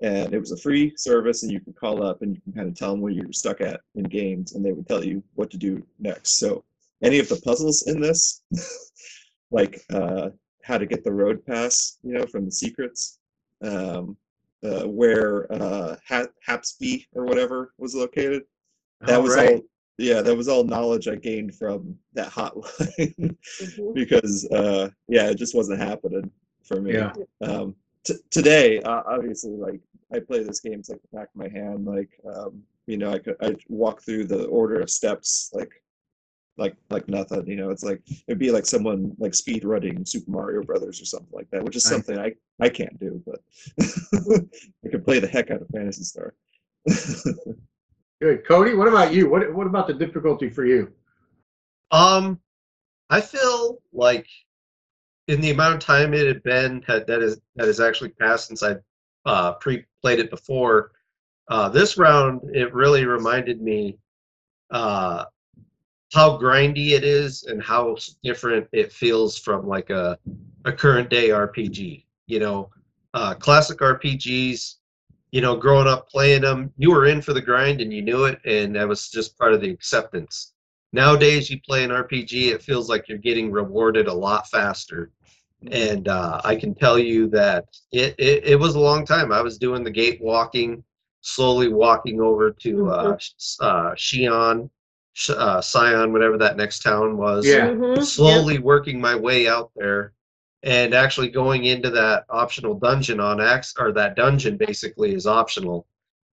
And it was a free service, and you could call up and you can kind of tell them where you're stuck at in games, and they would tell you what to do next. So, any of the puzzles in this, like uh, how to get the road pass, you know, from the secrets, um, uh, where uh, ha- Hapsby or whatever was located. That All was right. all. Yeah, that was all knowledge I gained from that hotline Mhm. because, uh, yeah, it just wasn't happening for me. Yeah. Um, t- today, uh, obviously, like I play this game it's like the back of my hand. Like, um, you know, I could I walk through the order of steps like like like nothing. You know, it's like it'd be like someone like speed running Super Mario Brothers or something like that, which is Right. something I I can't do, but I could play the heck out of Phantasy Star. Good. Cody, what about you? What what about the difficulty for you? Um, I feel like in the amount of time it had been had, that is that has actually passed since I uh, pre-played it before. Uh, this round, it really reminded me uh, how grindy it is and how different it feels from like a a current day RPG. You know, uh, classic RPGs. You know, growing up playing them, you were in for the grind and you knew it, and that was just part of the acceptance. Nowadays you play an rpg it feels like you're getting rewarded a lot faster. And uh, i can tell you that it, it, it was a long time. I was doing the gate walking slowly walking over to uh, Sh- uh, Xi'an, uh, Scion, whatever that next town was. Yeah. Mhm, slowly working my way out there and actually going into that optional dungeon on X or that dungeon basically is optional.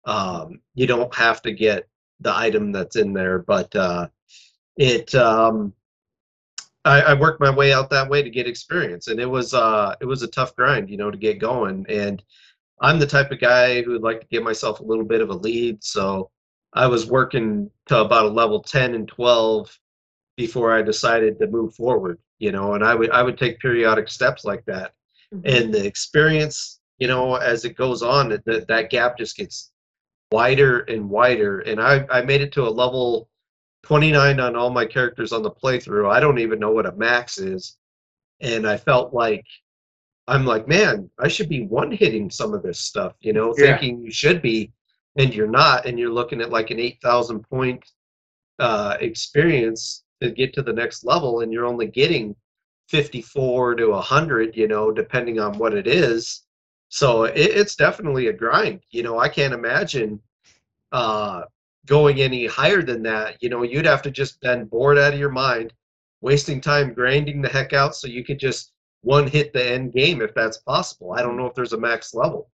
Um, you don't have to get the item that's in there, but uh, it um, I, I worked my way out that way to get experience, and it was uh, it was a tough grind, you know, to get going. And I'm the type of guy who would like to give myself a little bit of a lead, so I was working to about a level 10 and 12 before I decided to move forward, you know, and I would I would take periodic steps like that. mhm. And the experience, you know, as it goes on, that that that gap just gets wider and wider. And I I made it to a level 29 on all my characters on the playthrough. I don't even know what a max is. And I felt like I'm like, man, I should be one hitting some of this stuff, you know, Yeah. thinking you should be, and you're not, and you're looking at like an 8,000 point uh, experience to get to the next level, and you're only getting 54 to 100, you know, depending on what it is. So it, it's definitely a grind. You know, I can't imagine uh, going any higher than that. You know, you'd have to just been bored out of your mind, wasting time grinding the heck out so you could just one hit the end game if that's possible. I don't know if there's a max level.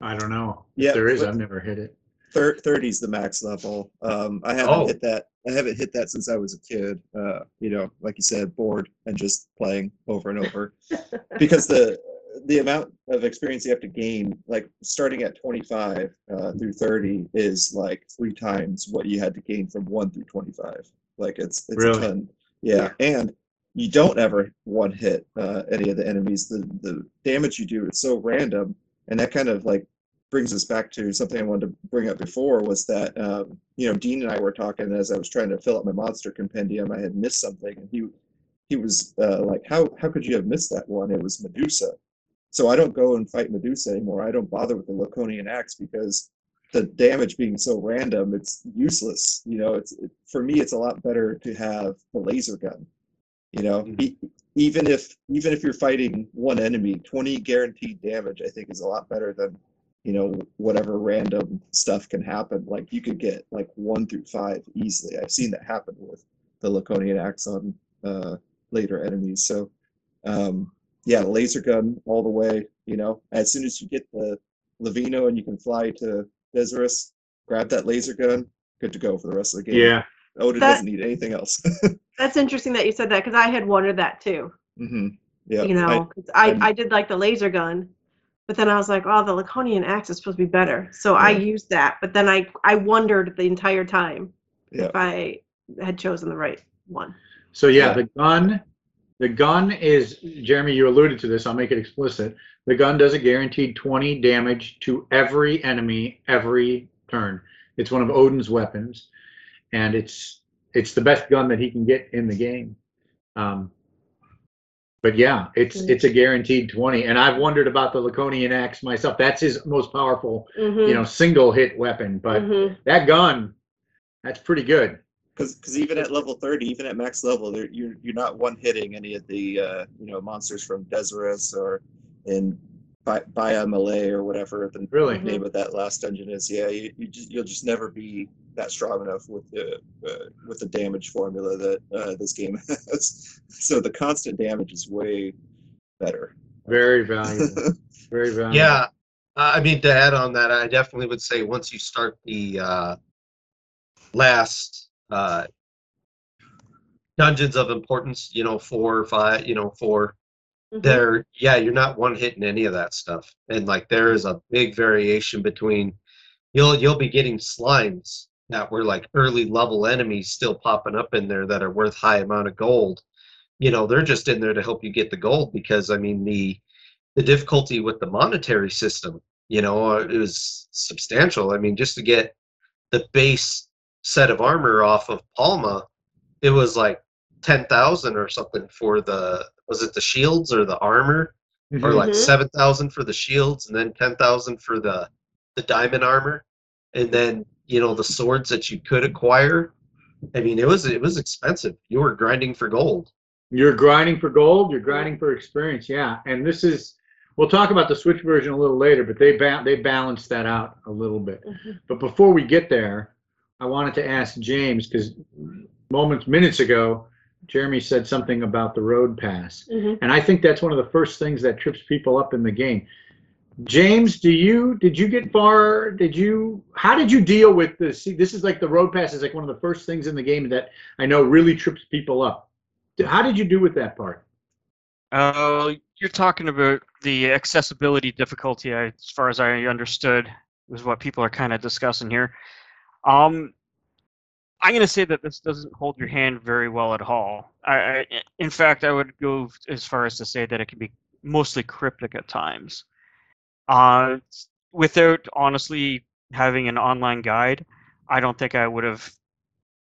I don't know. If Yeah, there is. I've never hit it. Thir- 30 is the max level. Um, I haven't Oh. hit that. I haven't hit that since I was a kid. Uh, you know, like you said, bored and just playing over and over. because the the amount of experience you have to gain, like starting at 25 uh, through 30, is like three times what you had to gain from one through 25. Like it's it's Really? a ton. Yeah, and you don't ever one hit uh, any of the enemies. The the damage you do is so random, and that kind of like brings us back to something I wanted to bring up before was that um, you know Dean and I were talking as I was trying to fill out my monster compendium. I had missed something, and he he was uh, like, "How how could you have missed that one? It was Medusa." So I don't go and fight Medusa anymore. I don't bother with the Laconian axe because the damage being so random, it's useless. You know, it's it, for me, it's a lot better to have the laser gun. You know, e- even if even if you're fighting one enemy, 20 guaranteed damage, I think is a lot better than you know whatever random stuff can happen. Like you could get like one through five easily. I've seen that happen with the Laconian axon uh, later enemies. So um, yeah, laser gun all the way. You know, as soon as you get the Luveno and you can fly to Dezoris, grab that laser gun, good to go for the rest of the game. Yeah. Oda That- doesn't need anything else. That's interesting that you said that because I had wondered that too. mm-hmm. Yeah, you know know, 'cause I, I'm- I, did like the laser gun, but then I was like, oh, the Laconian axe is supposed to be better. So I used that, but then I, I wondered the entire time Yeah. if I had chosen the right one. So yeah, Yeah. the gun, the gun is Jeremy. You alluded to this. I'll make it explicit. The gun does a guaranteed 20 damage to every enemy every turn. It's one of Odin's weapons, and it's it's the best gun that he can get in the game. Um, but yeah, it's Mm. it's a guaranteed 20. And I've wondered about the Laconian axe myself. That's his most powerful, Mm-hmm. you know, single hit weapon. But hmm that gun, that's pretty good. because because even at level 30 even at max level you're you're not one hitting any of the uh you know monsters from Dezoris or in Bi- Baya Malay or whatever the Really? name of that last dungeon is yeah you, you just, you'll just never be that strong enough with the uh, with the damage formula that uh, this game has so the constant damage is way better Very valuable. Very valuable. Yeah, I mean to add on that, I definitely would say once you start the uh, last uh, dungeons of importance, you know, four or five, you know, 4 Mm-hmm. there, yeah, you're not one hitting any of that stuff, and like there is a big variation between you'll you'll be getting slimes that were like early level enemies still popping up in there that are worth high amount of gold. You know, they're just in there to help you get the gold because I mean the the difficulty with the monetary system, you know, uh, it was substantial. I mean, just to get the base set of armor off of Palma, it was like ten thousand or something for the was it the shields or the armor or like seven thousand for the shields and then ten thousand for the the diamond armor and then you know the swords that you could acquire i mean it was it was expensive you were grinding for gold You're grinding for gold. You're grinding for experience. Yeah, and this is. We'll talk about the Switch version a little later, but they ba- they balanced that out a little bit. Mhm. But before we get there, I wanted to ask James because moments minutes ago, Jeremy said something about the road pass, Mhm. and I think that's one of the first things that trips people up in the game. James, do you did you get far? Did you how did you deal with this? See, this is like the road pass is like one of the first things in the game that I know really trips people up. How did you do with that part? Uh, you're talking about the accessibility difficulty, I- as far as I understood, was what people are kind of discussing here. Um, I'm going to say that this doesn't hold your hand very well at all. I, I, in fact, I would go as far as to say that it can be mostly cryptic at times. Uh, without honestly having an online guide, I don't think I would have.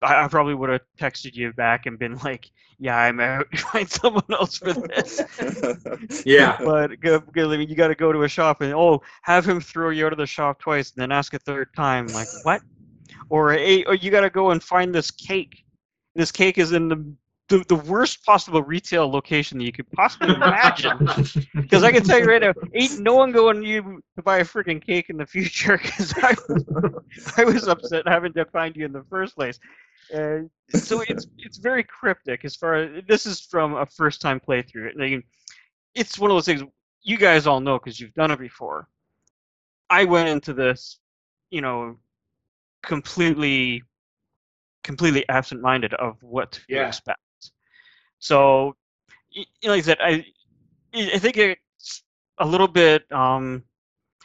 I, I probably would have texted you back and been like, "Yeah, I'm out. Find someone else for this." Yeah. but good, go- I mean, you got to go to a shop and oh, have him throw you out of the shop twice and then ask a third time, like what? Or hey, or you got to go and find this cake. This cake is in the, the the worst possible retail location that you could possibly imagine. Because I can tell you right now, ain't no one going you to buy a freaking cake in the future. Because I, was- I was upset having to find you in the first place. Uh, so it's it's very cryptic as far as this is from a first time playthrough. Like, it's one of those things you guys all know because you've done it before. I went into this, you know, completely, completely absent-minded of what to Yeah. expect. So, like I said, I, I think it's a little bit. Um,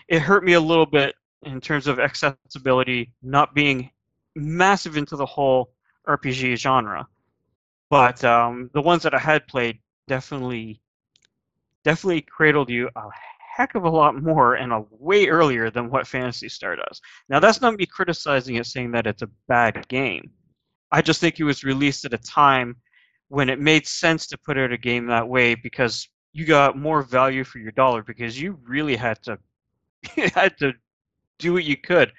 it hurt me a little bit in terms of accessibility, not being massive into the whole RPG genre. But um, the ones that I had played definitely definitely cradled you a heck of a lot more and a way earlier than what Phantasy Star does. Now that's not me criticizing it saying that it's a bad game. I just think it was released at a time when it made sense to put out a game that way because you got more value for your dollar because you really had to had to do what you could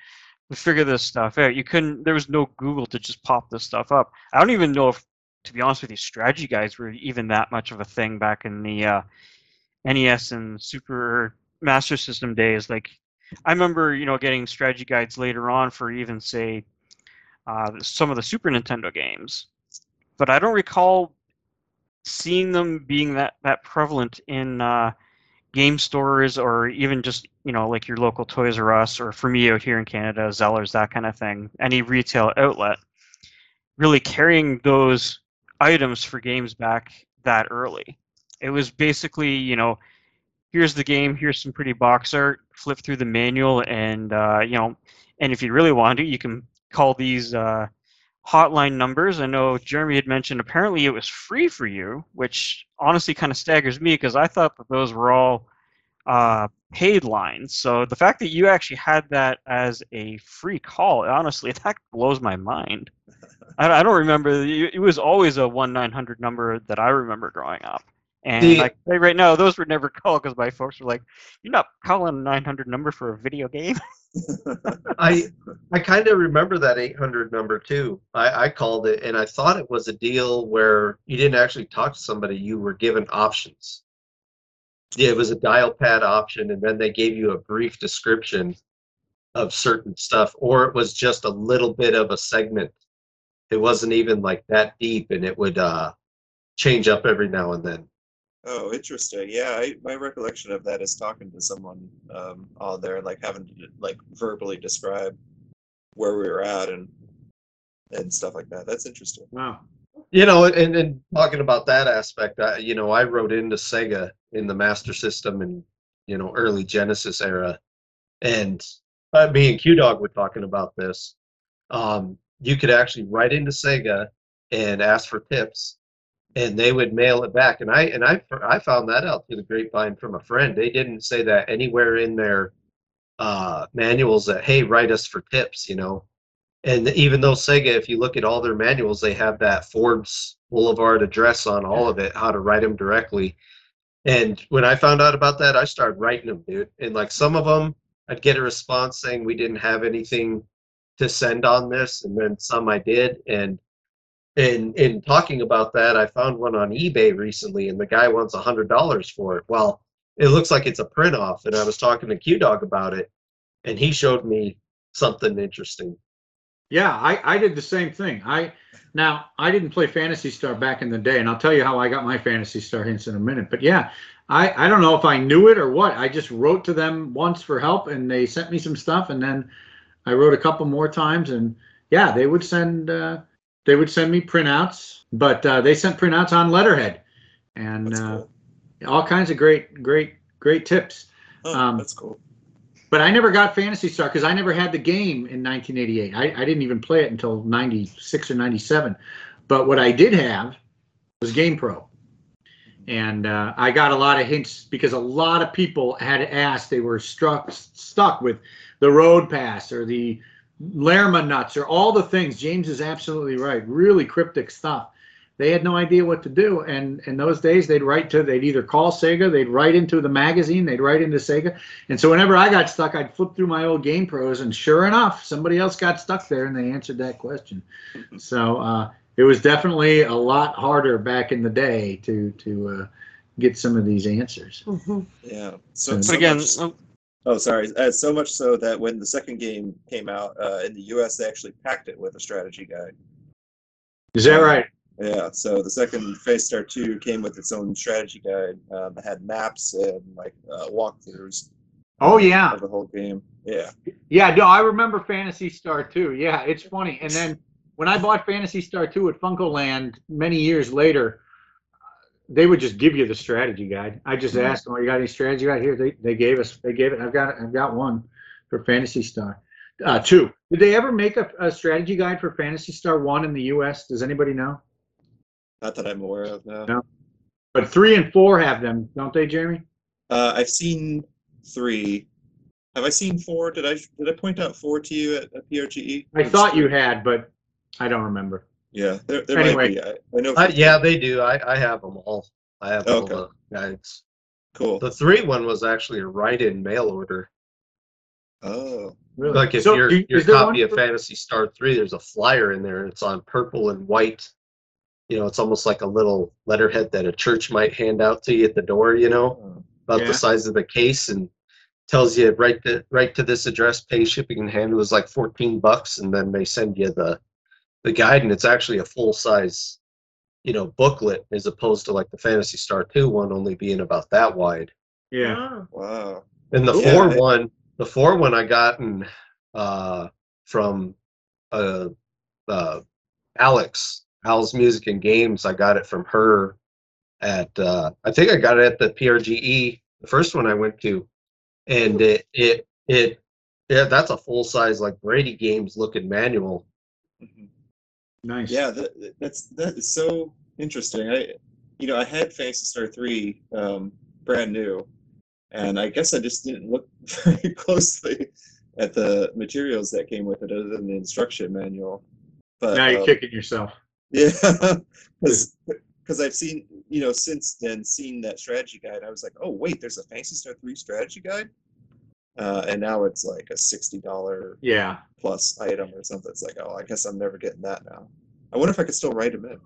to figure this stuff out. You couldn't there was no Google to just pop this stuff up. I don't even know if to be honest with you, strategy guides were even that much of a thing back in the uh, NES and Super Master System days. Like, I remember, you know, getting strategy guides later on for even say uh, some of the Super Nintendo games, but I don't recall seeing them being that that prevalent in uh, game stores or even just you know like your local Toys R Us or for me out here in Canada, Zellers, that kind of thing. Any retail outlet really carrying those items for games back that early. It was basically, you know, here's the game, here's some pretty box art, flip through the manual, and uh, you know, and if you really want to, you can call these uh, hotline numbers. I know Jeremy had mentioned apparently it was free for you, which honestly kind of staggers me because I thought that those were all uh, paid lines. So the fact that you actually had that as a free call, honestly, that blows my mind. I, I don't remember. It was always a one nine hundred number that I remember growing up. And The- like say right now, those were never called because my folks were like, "You're not calling a nine hundred number for a video game." i i kind of remember that 800 number too. I, I called it and i thought it was a deal where you didn't actually talk to somebody you were given options. Yeah, it was a dial pad option and then they gave you a brief description of certain stuff or it was just a little bit of a segment. It wasn't even like that deep and it would uh change up every now and then Oh, interesting. Yeah, I, my recollection of that is talking to someone um, on there, like having to like verbally describe where we were at and and stuff like that. That's interesting. Wow. you know and, and talking about that aspect I, you know i wrote into sega in the master system and you know early genesis era and uh, me and Q Dog were talking about this. Um, you could actually write into Sega and ask for tips, and they would mail it back. And I and I I found that out through the grapevine from a friend. They didn't say that anywhere in their uh, manuals that hey, write us for tips. You know, and even though Sega, if you look at all their manuals, they have that Forbes Boulevard address on all of it, how to write them directly. And when I found out about that, I started writing them, dude. And like some of them, I'd get a response saying we didn't have anything to send on this, and then some I did. And in in talking about that, I found one on eBay recently, and the guy wants a hundred dollars for it. Well, it looks like it's a print off, and I was talking to Q Dog about it, and he showed me something interesting. Yeah, I, I did the same thing. I now I didn't play Phantasy Star back in the day, and I'll tell you how I got my Phantasy Star hints in a minute. But yeah, I I don't know if I knew it or what. I just wrote to them once for help, and they sent me some stuff, and then I wrote a couple more times, and yeah, they would send uh, they would send me printouts, but uh, they sent printouts on letterhead, and That's uh, all kinds of great great great tips. Oh, um, that's cool. But I never got Phantasy Star because I never had the game in 1988. I, I didn't even play it until 96 or 97. But what I did have was Game Pro. And uh, I got a lot of hints because a lot of people had asked, they were struck stuck with the Road Pass or the Laerma nuts or all the things. James is absolutely right. Really cryptic stuff. They had no idea what to do. And in those days, they'd write to, they'd either call Sega, they'd write into the magazine, they'd write into Sega. And so whenever I got stuck, I'd flip through my old Game Pros, and sure enough, somebody else got stuck there, and they answered that question. So uh, it was definitely a lot harder back in the day to to uh, get some of these answers. Mhm. Yeah. So, But so again, much- oh, sorry. Uh, so much so that when the second game came out uh, in the U.S., they actually packed it with a strategy guide. Is that right? Yeah, so the second Phase Star 2 came with its own strategy guide um, that had maps and like uh, walkthroughs Oh yeah, of the whole game. Yeah. yeah. No, I remember Phantasy Star Two. Yeah, it's funny. And then when I bought Phantasy Star two at FuncoLand many years later, they would just give you the strategy guide. I just Mhm. asked them, "Oh, you got any strategy guide here?" They they gave us. They gave it. I've got I've got one for Phantasy Star. Uh, two. Did they ever make a, a strategy guide for Phantasy Star one in the U.S.? Does anybody know? Not that I'm aware of now. No. But three and four have them, don't they, Jeremy? Uh, I've seen three. Have I seen four? Did I did I point out four to you at, at PRGE? I thought you had, but I don't remember. Yeah, there, there Anyway. might be. I, I know. Uh, yeah, they do. I, I have them all. I have all Okay. the guides. Cool. The three one was actually a write-in mail order. Oh, Really? Like if So, your do- your is there one copy of for- Phantasy Star three, there's a flyer in there. And it's on purple and white. You know, it's almost like a little letterhead that a church might hand out to you at the door. You know, oh, about Yeah. the size of the case, and tells you right to right to this address. Pay shipping and handle is like fourteen bucks, and then they send you the the guide, and it's actually a full size, you know, booklet as opposed to like the Phantasy Star two one only being about that wide. Yeah. Ah. wow. And the Yeah, four I- one, the four one I gotten uh, from uh, uh, Alex, Al's Music and Games. I got it from her at uh, I think I got it at the PRGE, the first one I went to, and it it it yeah, that's a full size like Brady Games looking manual. Mhm. Nice. Yeah, that, that's that is so interesting. I, you know, I had Phantasy Star three, um, brand new, and I guess I just didn't look very closely at the materials that came with it, other than the instruction manual. But Now you're um, kicking yourself. yeah, because I've seen, you know, since then seen that strategy guide, I was like, oh wait, there's a Phantasy Star three strategy guide, uh, and now it's like a sixty dollar Yeah. plus item or something. It's like, oh, I guess I'm never getting that now. I wonder if I could still write them in.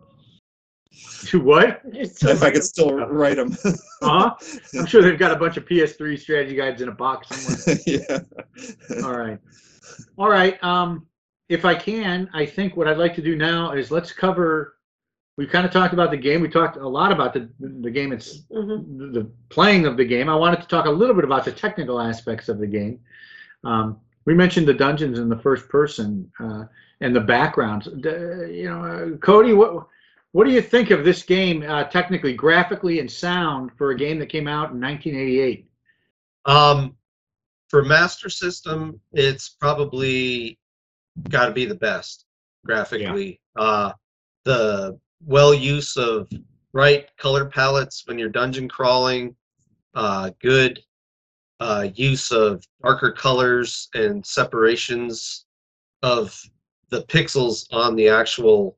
To what? If I could still write them. Uh-huh. I'm sure they've got a bunch of PS3 strategy guides in a box somewhere. yeah. All right. All right. Um, if I can, I think what I'd like to do now is let's cover. We've kind of talked about the game. We talked a lot about the the game. It's Mhm. the the playing of the game. I wanted to talk a little bit about the technical aspects of the game. Um, we mentioned the dungeons in the first person uh, and the backgrounds. D- you know, uh, Cody, what what do you think of this game uh, technically, graphically, and sound for a game that came out in 1988? Um, for Master System, it's probably got to be the best graphically. Uh, the well use of right color palettes when you're dungeon crawling, uh, good uh, use of darker colors and separations of the pixels on the actual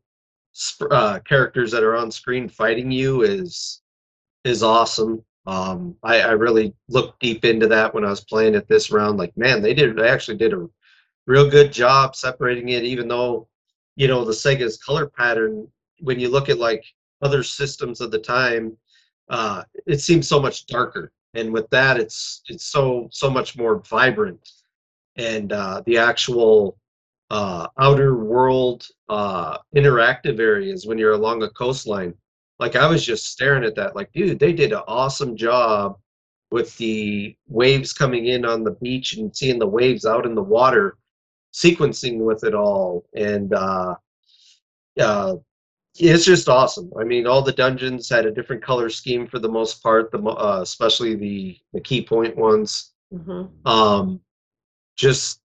sp- uh, characters that are on screen fighting you is is awesome. Um, I, I really looked deep into that when I was playing it this round. Like, man, they did they actually did a real good job separating it, even though you know the Sega's color pattern. When you look at like other systems of the time, uh, it seems so much darker. And with that, it's it's so so much more vibrant, and uh, the actual uh, outer world uh, interactive areas when you're along a coastline. Like I was just staring at that, like, dude, they did an awesome job with the waves coming in on the beach and seeing the waves out in the water, sequencing with it all, and uh, uh, it's just awesome. I mean, all the dungeons had a different color scheme for the most part, the uh, especially the the key point ones. Mm-hmm. Um, just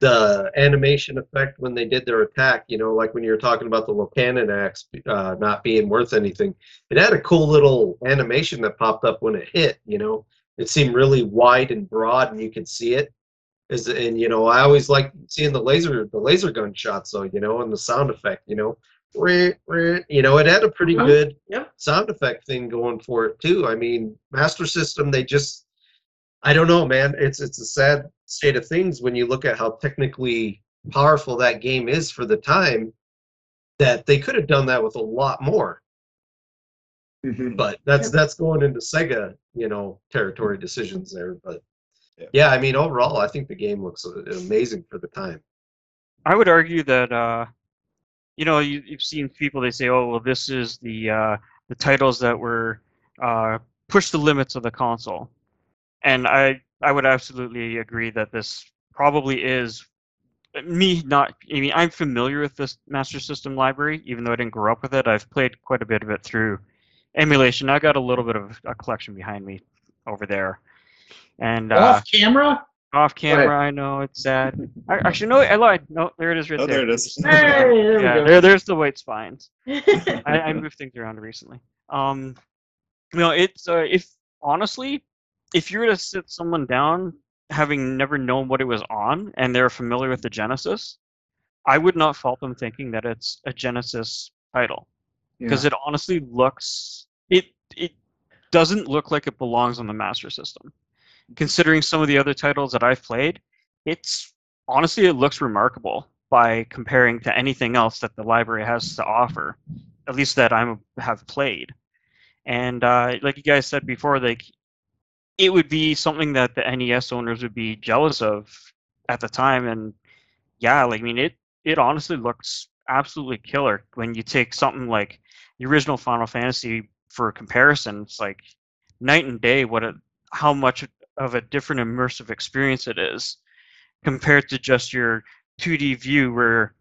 the animation effect when they did their attack, you know, like when you were talking about the Laconian axe uh, not being worth anything, it had a cool little animation that popped up when it hit. You know, it seemed really wide and broad, and you could see it. Is and you know, I always like seeing the laser the laser gun shots, though. You know, and the sound effect. You know, you know, it had a pretty Mhm. good Yep. sound effect thing going for it too. I mean, Master System, they just I don't know, man. It's it's a sad state of things when you look at how technically powerful that game is for the time. That they could have done that with a lot more, Mhm. but that's Yep. that's going into Sega, you know, territory decisions there. But Yeah. yeah, I mean, overall, I think the game looks uh, amazing for the time. I would argue that uh, you know you, you've seen people they say, oh well, this is the uh, the titles that were uh, push the limits of the console, and I I would absolutely agree that this probably is me not. I mean, I'm familiar with this Master System library, even though I didn't grow up with it. I've played quite a bit of it through emulation. I got a little bit of a collection behind me over there, and uh, Off camera? Off camera. I know it's sad. I, actually, no, I lied. No, there it is right Oh, there. there it is. Hey, there we yeah, go. there, there's the white spines. I, I moved things around recently. Um, you know, it's uh, if honestly, if you were to sit someone down having never known what it was on and they're familiar with the Genesis, I would not fault them thinking that it's a Genesis title because it honestly looks it it doesn't look like it belongs on the Master System. Considering some of the other titles that I've played, it's honestly it looks remarkable by comparing to anything else that the library has to offer, at least that I have played. And uh, like you guys said before, like it would be something that the NES owners would be jealous of at the time. And yeah, like I mean, it it honestly looks absolutely killer when you take something like the original Final Fantasy for comparison. It's like night and day what a, how much of a different immersive experience it is compared to just your 2D view where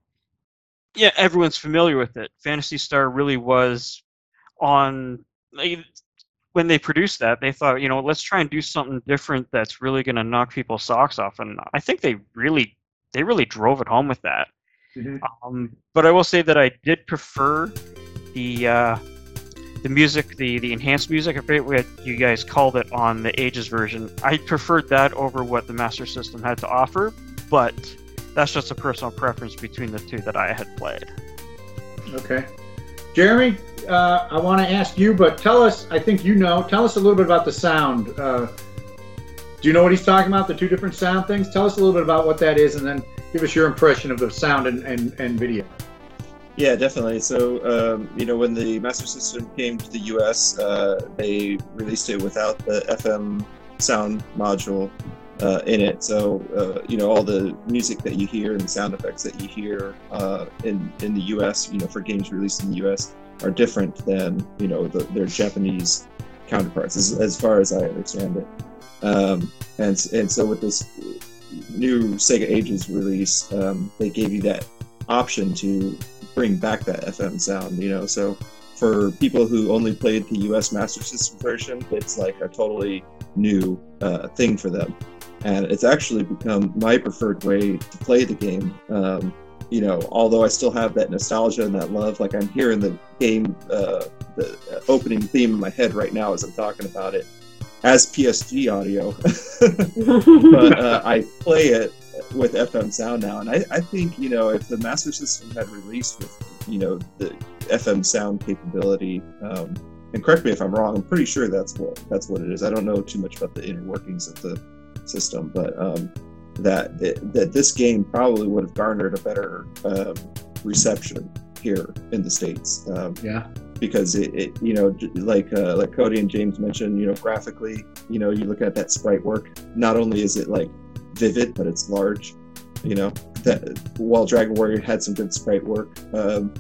yeah everyone's familiar with it. Phantasy Star really was on like, when they produced that they thought you know let's try and do something different that's really going to knock people's socks off and I think they really they really drove it home with that. Mhm. Um, but I will say that I did prefer the uh, the music, the the enhanced music. I forget what you guys called it on the Ages version. I preferred that over what the Master System had to offer, but that's just a personal preference between the two that I had played. Okay. Jeremy, uh, I want to ask you, but tell us, I think you know, tell us a little bit about the sound. Uh, do you know what he's talking about, the two different sound things? Tell us a little bit about what that is, and then give us your impression of the sound and, and, and video. Yeah, definitely. So, um, you know, when the Master System came to the US, uh, they released it without the FM sound module uh, in it. So, uh, you know, all the music that you hear and sound effects that you hear uh, in in the US, you know, for games released in the US, are different than you know the, their Japanese counterparts, as, as far as I understand it. Um, and and so with this new Sega Ages release, um, they gave you that option to bring back that FM sound, you know. So for people who only played the US Master System version, it's like a totally new uh, thing for them. and it's actually become my preferred way to play the game. Um, you know, although I still have that nostalgia and that love, like I'm hearing the game, uh, the opening theme in my head right now as I'm talking about it, as PSG audio. but uh, I play it with FM sound now, and I, I think you know if the Master System had released with you know the FM sound capability, um, and correct me if I'm wrong, I'm pretty sure that's what that's what it is. I don't know too much about the inner workings of the system, but um, that it, that this game probably would have garnered a better um, reception here in the states. Um, Yeah. because it, it you know like uh, like Cody and James mentioned you know graphically you know you look at that sprite work not only is it like vivid but it's large you know that while Dragon Warrior had some good sprite work um,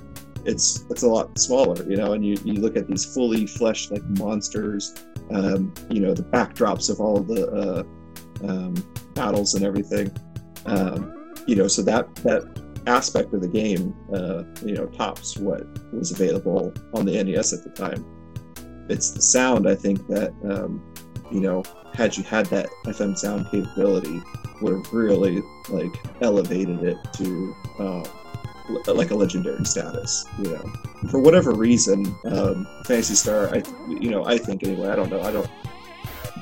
it's it's a lot smaller you know and you, you look at these fully fleshed like monsters um, you know the backdrops of all the uh, um, battles and everything um, you know so that that aspect of the game, uh, you know, tops what was available on the NES at the time. It's the sound, I think, that um, you know, had you had that FM sound capability, would have really like elevated it to uh, like a legendary status. You know, for whatever reason, um, Phantasy Star, I you know, I think anyway. I don't know. I don't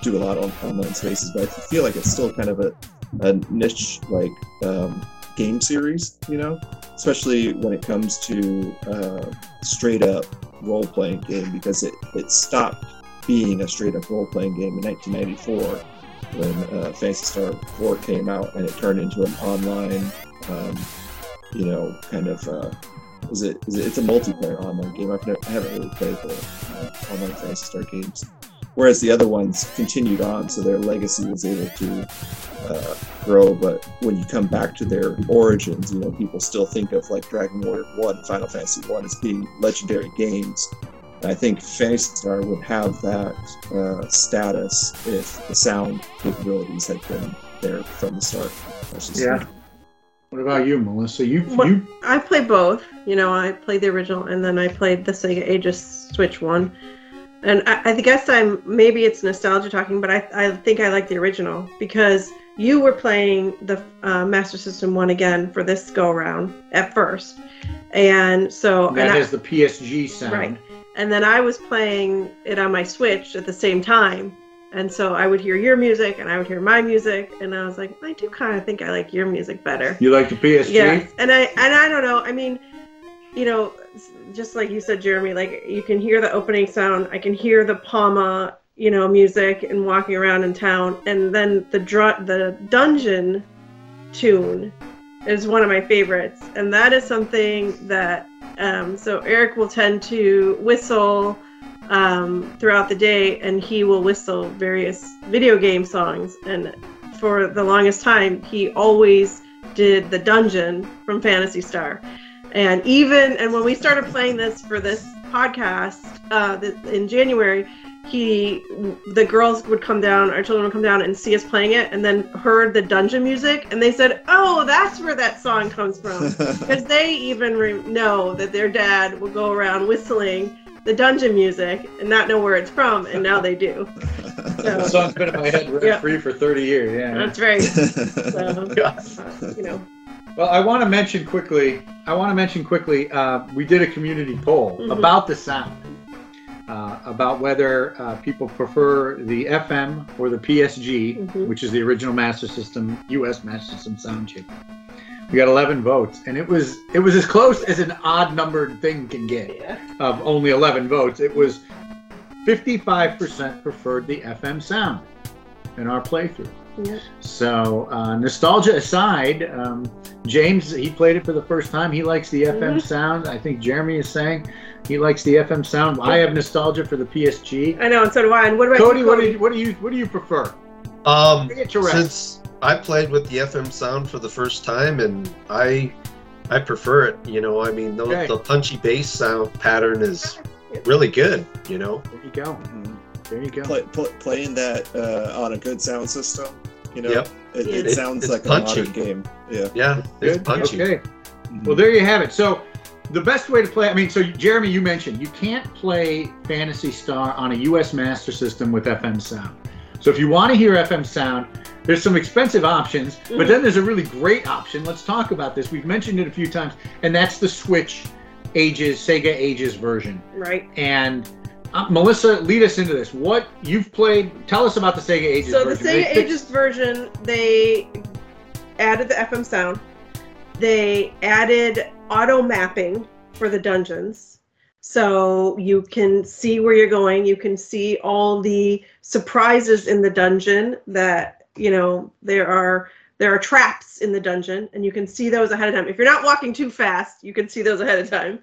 do a lot on online spaces, but I feel like it's still kind of a, a niche like um, game series, you know, especially when it comes to uh, straight up role playing game because it, it stopped being a straight up role playing game in 1994 when uh, Phantasy Star 4 came out and it turned into an online, um, you know, kind of. Uh, is it, is it? It's a multiplayer online game. I've never, I haven't really played the uh, online Phantasy Star games. Whereas the other ones continued on, so their legacy was able to uh, grow. But when you come back to their origins, you know, people still think of like Dragon Warrior One, Final Fantasy One as being legendary games. And I think Phantasy Star would have that uh, status if the sound capabilities had been there from the start. That's just- Yeah. What about you, Melissa? You What- you I play both. You know, I played the original and then I played the Sega Ages Switch one. And I, I guess I'm maybe it's nostalgia talking, but I, I think I like the original because you were playing the uh, Master System one again for this go around at first, and so that and I- has the PSG sound. Right. And then I was playing it on my Switch at the same time. And so I would hear your music and I would hear my music and I was like, I do kind of think I like your music better. You like the PSG? Yes. And I and I don't know. I mean, you know, just like you said Jeremy, like you can hear the opening sound. I can hear the Palma, you know, music and walking around in town and then the dr- the dungeon tune is one of my favorites. And that is something that um, so Eric will tend to whistle um, throughout the day, and he will whistle various video game songs. And for the longest time, he always did the dungeon from Phantasy Star. And even and when we started playing this for this podcast uh, in January, he the girls would come down, our children would come down and see us playing it, and then heard the dungeon music, and they said, "Oh, that's where that song comes from." because they even re- know that their dad will go around whistling the dungeon music and not know where it's from, and now they do. The song's been in my head rent Yeah. free for 30 years. Yeah. That's right. So, uh, you know, Well, I want to mention quickly. I want to mention quickly. Uh, we did a community poll Mhm. about the sound, uh, about whether uh, people prefer the FM or the PSG, Mhm. which is the original Master System U.S. Master System sound chip. We got 11 votes, and it was it was as close as an odd numbered thing can get yeah. of only 11 votes. It was 55% preferred the FM sound in our playthrough. Yeah. So, uh, nostalgia aside, um, James, he played it for the first time. He likes the FM Mhm. sound. I think Jeremy is saying he likes the FM sound. I have nostalgia for the PSG. I know, and so do I. And what about Cody, you, what do you, what do you what do you prefer? Um, Bring it to rest. since I played with the FM sound for the first time, and I I prefer it. You know, I mean, the, Okay. the punchy bass sound pattern is really good. You know, There you go. Mhm. There you go. Play, pl- playing that uh, on a good sound system, you know, Yep. it, it It- sounds it's like a punchy. modern game. Yeah. yeah, it's Good. punchy. Okay. Well, there you have it. So, the best way to play, I mean, so Jeremy, you mentioned you can't play Phantasy Star on a US Master System with FM sound. So, if you want to hear FM sound, there's some expensive options, but Mhm. then there's a really great option. Let's talk about this. We've mentioned it a few times, and that's the Switch Ages, Sega Ages version. Right. And uh, Melissa, lead us into this. What you've played? Tell us about the Sega Ages So the version. They Sega fixed- Ages version, they added the FM sound. They added auto mapping for the dungeons. So you can see where you're going. You can see all the surprises in the dungeon that, you know, there are there are traps in the dungeon and you can see those ahead of time. If you're not walking too fast, you can see those ahead of time.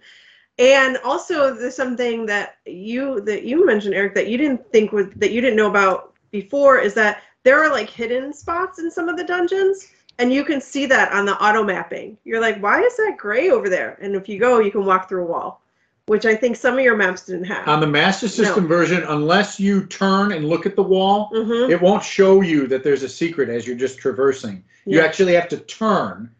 And also there's something that you that you mentioned Eric that you didn't think was that you didn't know about before is that there are like hidden spots in some of the dungeons and you can see that on the auto mapping. You're like, why is that gray over there? And if you go, you can walk through a wall, which I think some of your maps didn't have. on the Master System version, unless you turn and look at the wall, hmm it won't show you that there's a secret as you're just traversing. You Yeah. actually have to turn.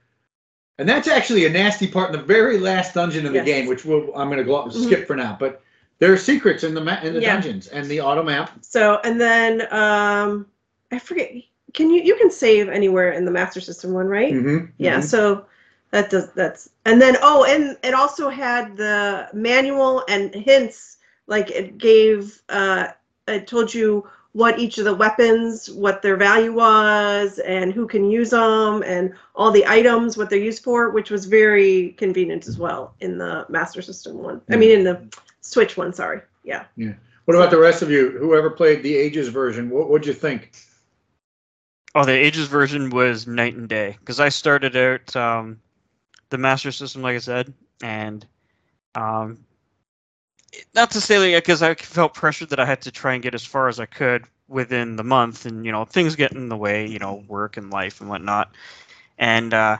And that's actually a nasty part in the very last dungeon of the Yes. game, which we'll, I'm going to go Mhm. skip for now. But there are secrets in the ma- in the Yeah. dungeons and the auto map. So and then um, I forget. Can you you can save anywhere in the Master System one, right? Mhm, Yeah, mhm. so that does that's and then oh and it also had the manual and hints like it gave uh it told you what each of the weapons what their value was and who can use them and all the items what they're used for which was very convenient as well in the master system one i mean in the switch one sorry yeah Yeah. What about the rest of you? Whoever played the Ages version, what would you think? Oh, the Ages version was night and day because I started out um, the Master System, like I said, and um, not to say like because I felt pressured that I had to try and get as far as I could within the month, and you know things get in the way, you know, work and life and whatnot, and uh,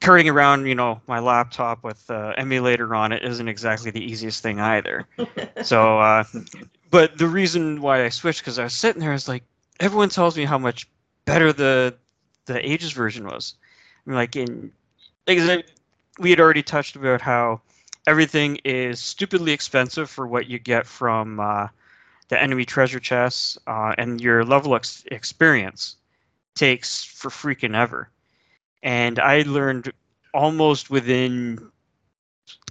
carrying around, you know, my laptop with uh, emulator on it isn't exactly the easiest thing either. so, uh, but the reason why I switched because I was sitting there, I was like, everyone tells me how much better the the ages version was. I mean, like in like we had already touched about how everything is stupidly expensive for what you get from uh, the enemy treasure chests, uh, and your level ex- experience takes for freaking ever. And I learned almost within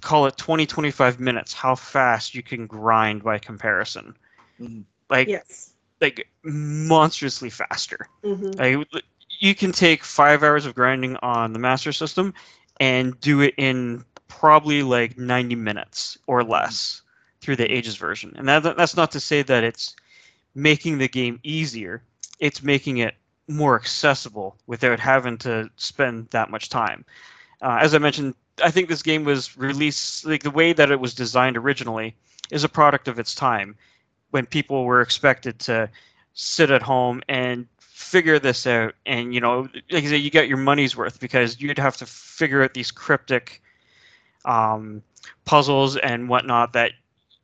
call it 20 25 minutes how fast you can grind by comparison Mhm. like yes like monstrously faster. Hmm like, you can take five hours of grinding on the master system and do it in probably like 90 minutes or less through the ages version. And that, that's not to say that it's making the game easier. It's making it more accessible without having to spend that much time. Uh, as i mentioned i think this game was released like the way that it was designed originally is a product of its time when people were expected to sit at home and figure this out and you know like I said, you get your money's worth because you'd have to figure out these cryptic um, puzzles and whatnot that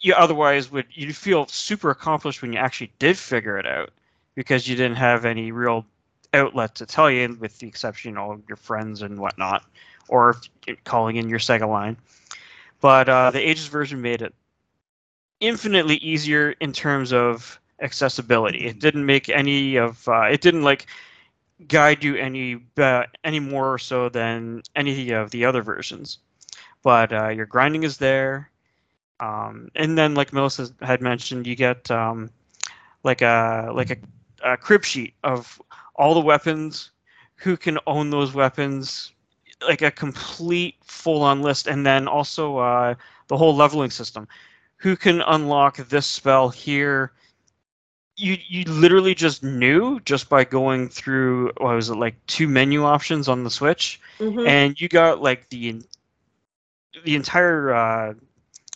you otherwise would you'd feel super accomplished when you actually did figure it out because you didn't have any real outlet to tell you with the exception you of your friends and whatnot or calling in your sega line. But uh, the ages version made it infinitely easier in terms of accessibility. It didn't make any of uh, it didn't like guide you any uh, any more so than any of the other versions. But uh, your grinding is there, um, and then like Melissa had mentioned, you get um, like a like a, a crib sheet of all the weapons, who can own those weapons, like a complete full-on list, and then also uh, the whole leveling system. Who can unlock this spell here? You you literally just knew just by going through what was it like two menu options on the Switch, hmm and you got like the the entire uh,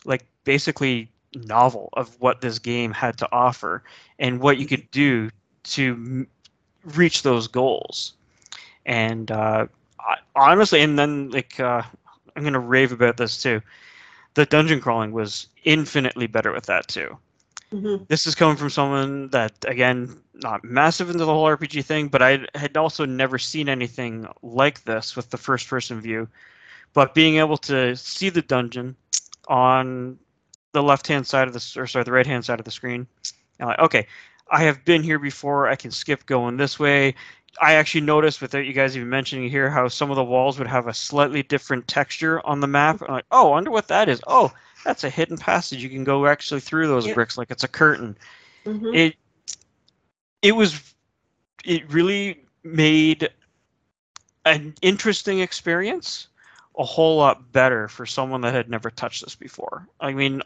like basically novel of what this game had to offer and what you could do to m- reach those goals. And uh, honestly, and then like uh, I'm gonna rave about this too. The dungeon crawling was infinitely better with that too hmm this is coming from someone that again not massive into the whole rpg thing but i had also never seen anything like this with the first person view but being able to see the dungeon on the left hand side of the or sorry the right hand side of the screen like okay I have been here before. I can skip going this way. I actually noticed, without you guys even mentioning here, how some of the walls would have a slightly different texture on the map. I'm like, oh, I wonder what that is. Oh, that's a hidden passage. You can go actually through those Yep. bricks like it's a curtain. Mhm. It it was it really made an interesting experience a whole lot better for someone that had never touched this before. I mean,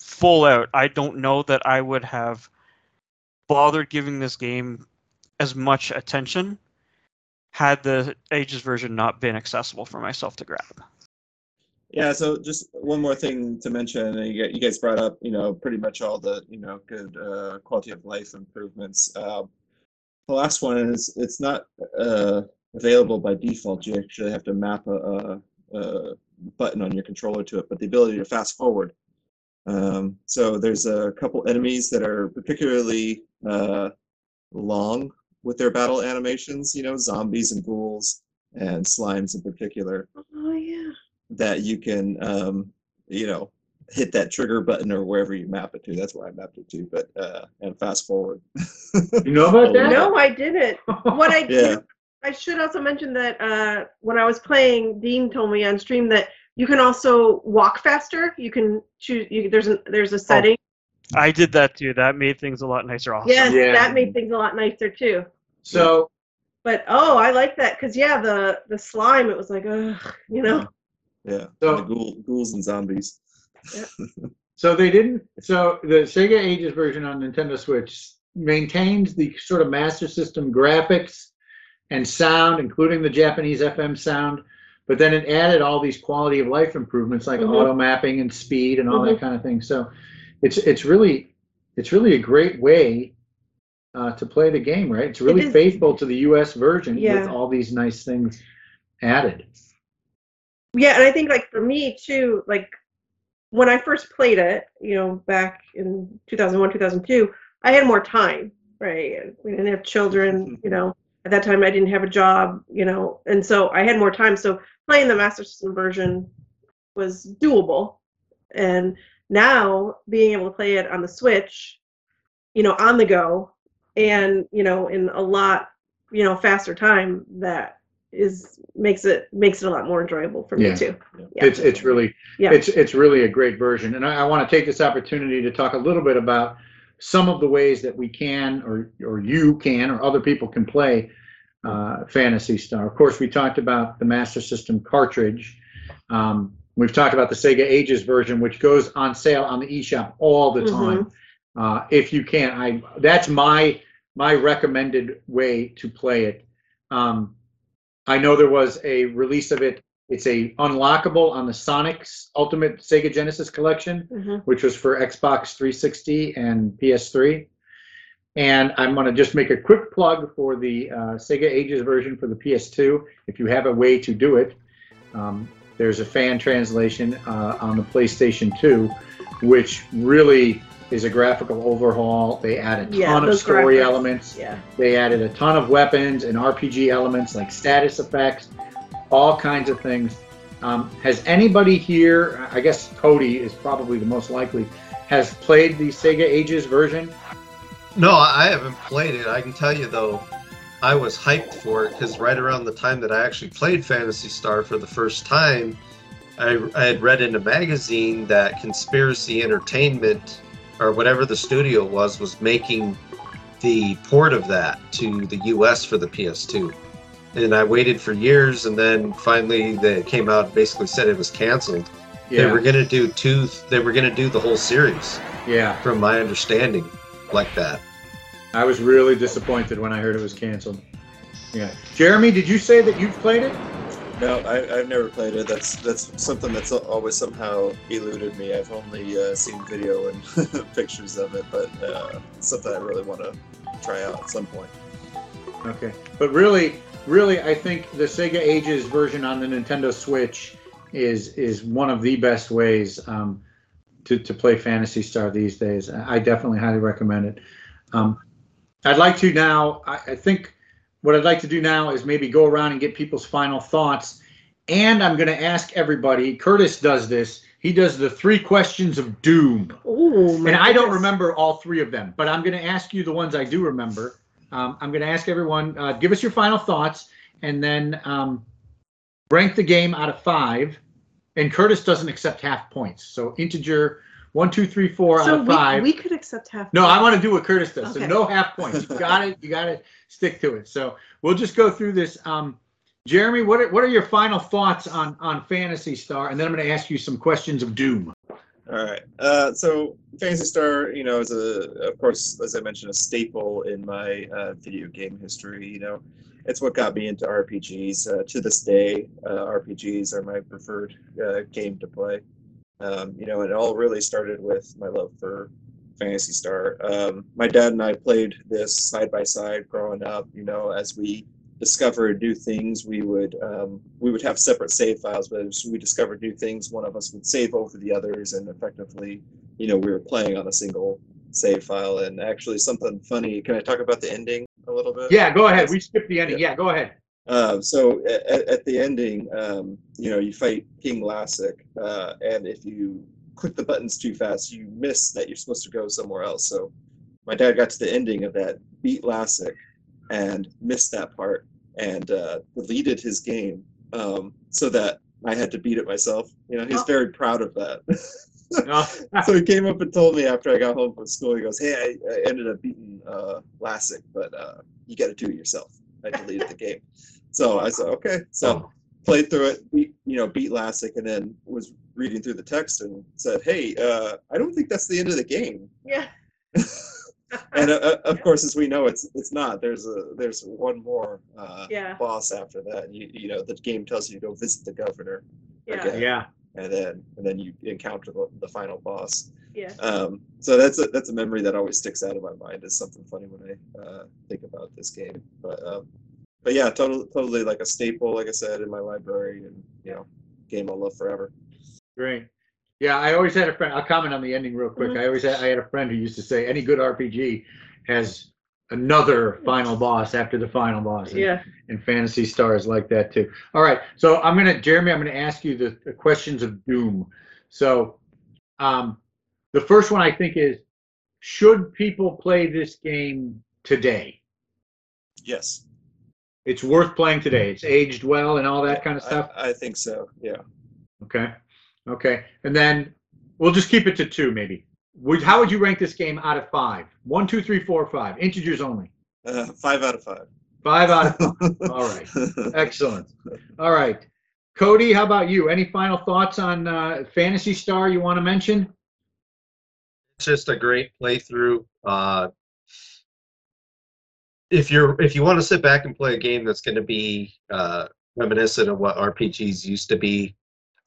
full out, I don't know that I would have bothered giving this game as much attention had the Ages version not been accessible for myself to grab. Yeah, so just one more thing to mention, you guys brought up, you know, pretty much all the, you know, good uh, quality of life improvements. Uh, the last one is it's not uh, available by default. You actually have to map a, a, a button on your controller to it, but the ability to fast forward. Um, so there's a couple enemies that are particularly uh, long with their battle animations, you know, zombies and ghouls and slimes in particular Oh yeah. that you can um, you know hit that trigger button or wherever you map it to that's where i mapped it to but uh, and fast forward You know about that? No, I didn't. What I Yeah. did, I should also mention that uh, when I was playing, Dean told me on stream that you can also walk faster. You can choose. You, there's a there's a setting. I did that too. That made things a lot nicer. Also. Yes, Yeah. that made things a lot nicer too. So But oh, I like that because yeah, the the slime. It was like, ugh, you know. yeah So- the ghoul, ghouls and zombies So they didn't. So the Sega Ages version on Nintendo Switch maintains the sort of Master System graphics and sound, including the Japanese FM sound. But then it added all these quality of life improvements like Mhm. auto mapping and speed and all that kind of thing. So it's it's really it's really a great way uh, to play the game, right? It's really faithful to the U.S. version with all these nice things added. Yeah, and I think like for me too, like when I first played it, you know, back in 2001, 2002, I had more time, right? We didn't have children, you know. At that time, I didn't have a job, you know, and so I had more time. So playing the Master System version was doable. And now being able to play it on the Switch, you know, on the go, and you know, in a lot, you know, faster time, that is makes it makes it a lot more enjoyable for Yeah. me too. Yeah. It's it's really Yeah. it's it's really a great version, and I, I want to take this opportunity to talk a little bit about some of the ways that we can, or or you can, or other people can play uh, Phantasy Star. Of course, we talked about the Master System cartridge. Um, we've talked about the Sega Ages version, which goes on sale on the eShop all the time. Uh, if you can, I that's my my recommended way to play it. Um, I know there was a release of it it's a unlockable on the Sonic's Ultimate Sega Genesis Collection, Mhm. which was for Xbox 360 and PS3. And I'm going to just make a quick plug for the uh, Sega Ages version for the PS2. If you have a way to do it, um, there's a fan translation uh, on the PlayStation 2, which really is a graphical overhaul. They add a Yeah, ton of story graphics. elements. Yeah. They added a ton of weapons and RPG elements like status effects, all kinds of things. Um, has anybody here, I guess Cody is probably the most likely, has played the Sega Ages version? No, I haven't played it. I can tell you though, I was hyped for it because right around the time that I actually played Phantasy Star for the first time, I, I had read in a magazine that Conspiracy Entertainment, or whatever the studio was, was making the port of that to the US for the PS2. And I waited for years, and then finally they came out and basically said it was canceled. Yeah. They were going to do two, they were going to do the whole series, yeah. from my understanding, like that. I was really disappointed when I heard it was canceled. Yeah. Jeremy, did you say that you've played it? no I, i've never played it that's that's something that's always somehow eluded me i've only uh, seen video and pictures of it but uh, it's something i really want to try out at some point Okay. But really, really, I think the Sega Ages version on the Nintendo Switch is is one of the best ways um, to to play Phantasy Star these days. I I definitely highly recommend it. Um, I'd like to now. I, I think what I'd like to do now is maybe go around and get people's final thoughts. And I'm going to ask everybody. Curtis does this. He does the three questions of doom. Ooh, And I don't remember all three of them, but I'm going to ask you the ones I do remember. Um, I'm going to ask everyone, uh, give us your final thoughts, and then um, rank the game out of five. And Curtis doesn't accept half points, so integer one, two, three, four out So of we, five. we could accept half. no, I want to do what Curtis does. So Okay. no half points. You got it. You got to stick to it. So we'll just go through this. Um, Jeremy, what are, what are your final thoughts on on Phantasy Star? And then I'm going to ask you some questions of doom. All right. Uh, so Phantasy Star, you know, is a, of course, as I mentioned, a staple in my uh, video game history. You know, it's what got me into RPGs. Uh, to this day, uh, RPGs are my preferred uh, game to play. Um, you know, it all really started with my love for Phantasy Star. Um, my dad and I played this side by side growing up. You know, as we discovered new things, we would um, we would have separate save files. But as we discovered new things, one of us would save over the others, and effectively, you know, we were playing on a single save file. And actually, something funny. Can I talk about the ending a little bit? Yeah, go ahead. We skipped the ending. Yeah, go ahead. Um, so at, at the ending, um, you know, you fight King Lassic, uh, and if you click the buttons too fast, you miss that you're supposed to go somewhere else. So my dad got to the ending of that, beat Lassic, and missed that part, and uh, deleted his game, um, so that I had to beat it myself. You know, he's Oh. very proud of that. Oh, so he came up and told me after I got home from school. He goes, "Hey, I, I ended up beating uh, Lassic, but uh, you got to do it yourself. I deleted the game." So I said, "Okay." So played through it, beat you know, beat Lassic, and then was reading through the text and said, "Hey, uh, I don't think that's the end of the game." Yeah. And uh, uh, of course, as we know, it's it's not. There's a there's one more uh, Yeah. boss after that. And you you know, the game tells you to go visit the governor, Yeah. Okay. yeah. And then and then you encounter the, the final boss. Yeah. Um, so that's a that's a memory that always sticks out of my mind as something funny when I uh, think about this game. But um, but yeah, totally totally like a staple, like I said, in my library, and you know, game I'll love forever. Great. Yeah, I always had a friend. I'll comment on the ending real quick. Mhm. I always had, I had a friend who used to say any good RPG has another final boss after the final boss. And, Yeah. and Phantasy Star is like that too. All right. So I'm gonna, Jeremy, I'm gonna ask you the, the questions of doom. So, um, the first one I think is, should people play this game today? Yes, It's worth playing today. It's aged well and all that kind of stuff. I, I think so. Yeah. Okay. Okay. And then we'll just keep it to two, maybe. Would, how would you rank this game out of five? One, two, three, four, five. Integers only. Uh, five out of five. Five out of five. All right. Excellent. All right. Cody, how about you? Any final thoughts on uh, Phantasy Star you want to mention? It's just a great playthrough. Uh, if you're if you want to sit back and play a game that's going to be uh, reminiscent of what RPGs used to be,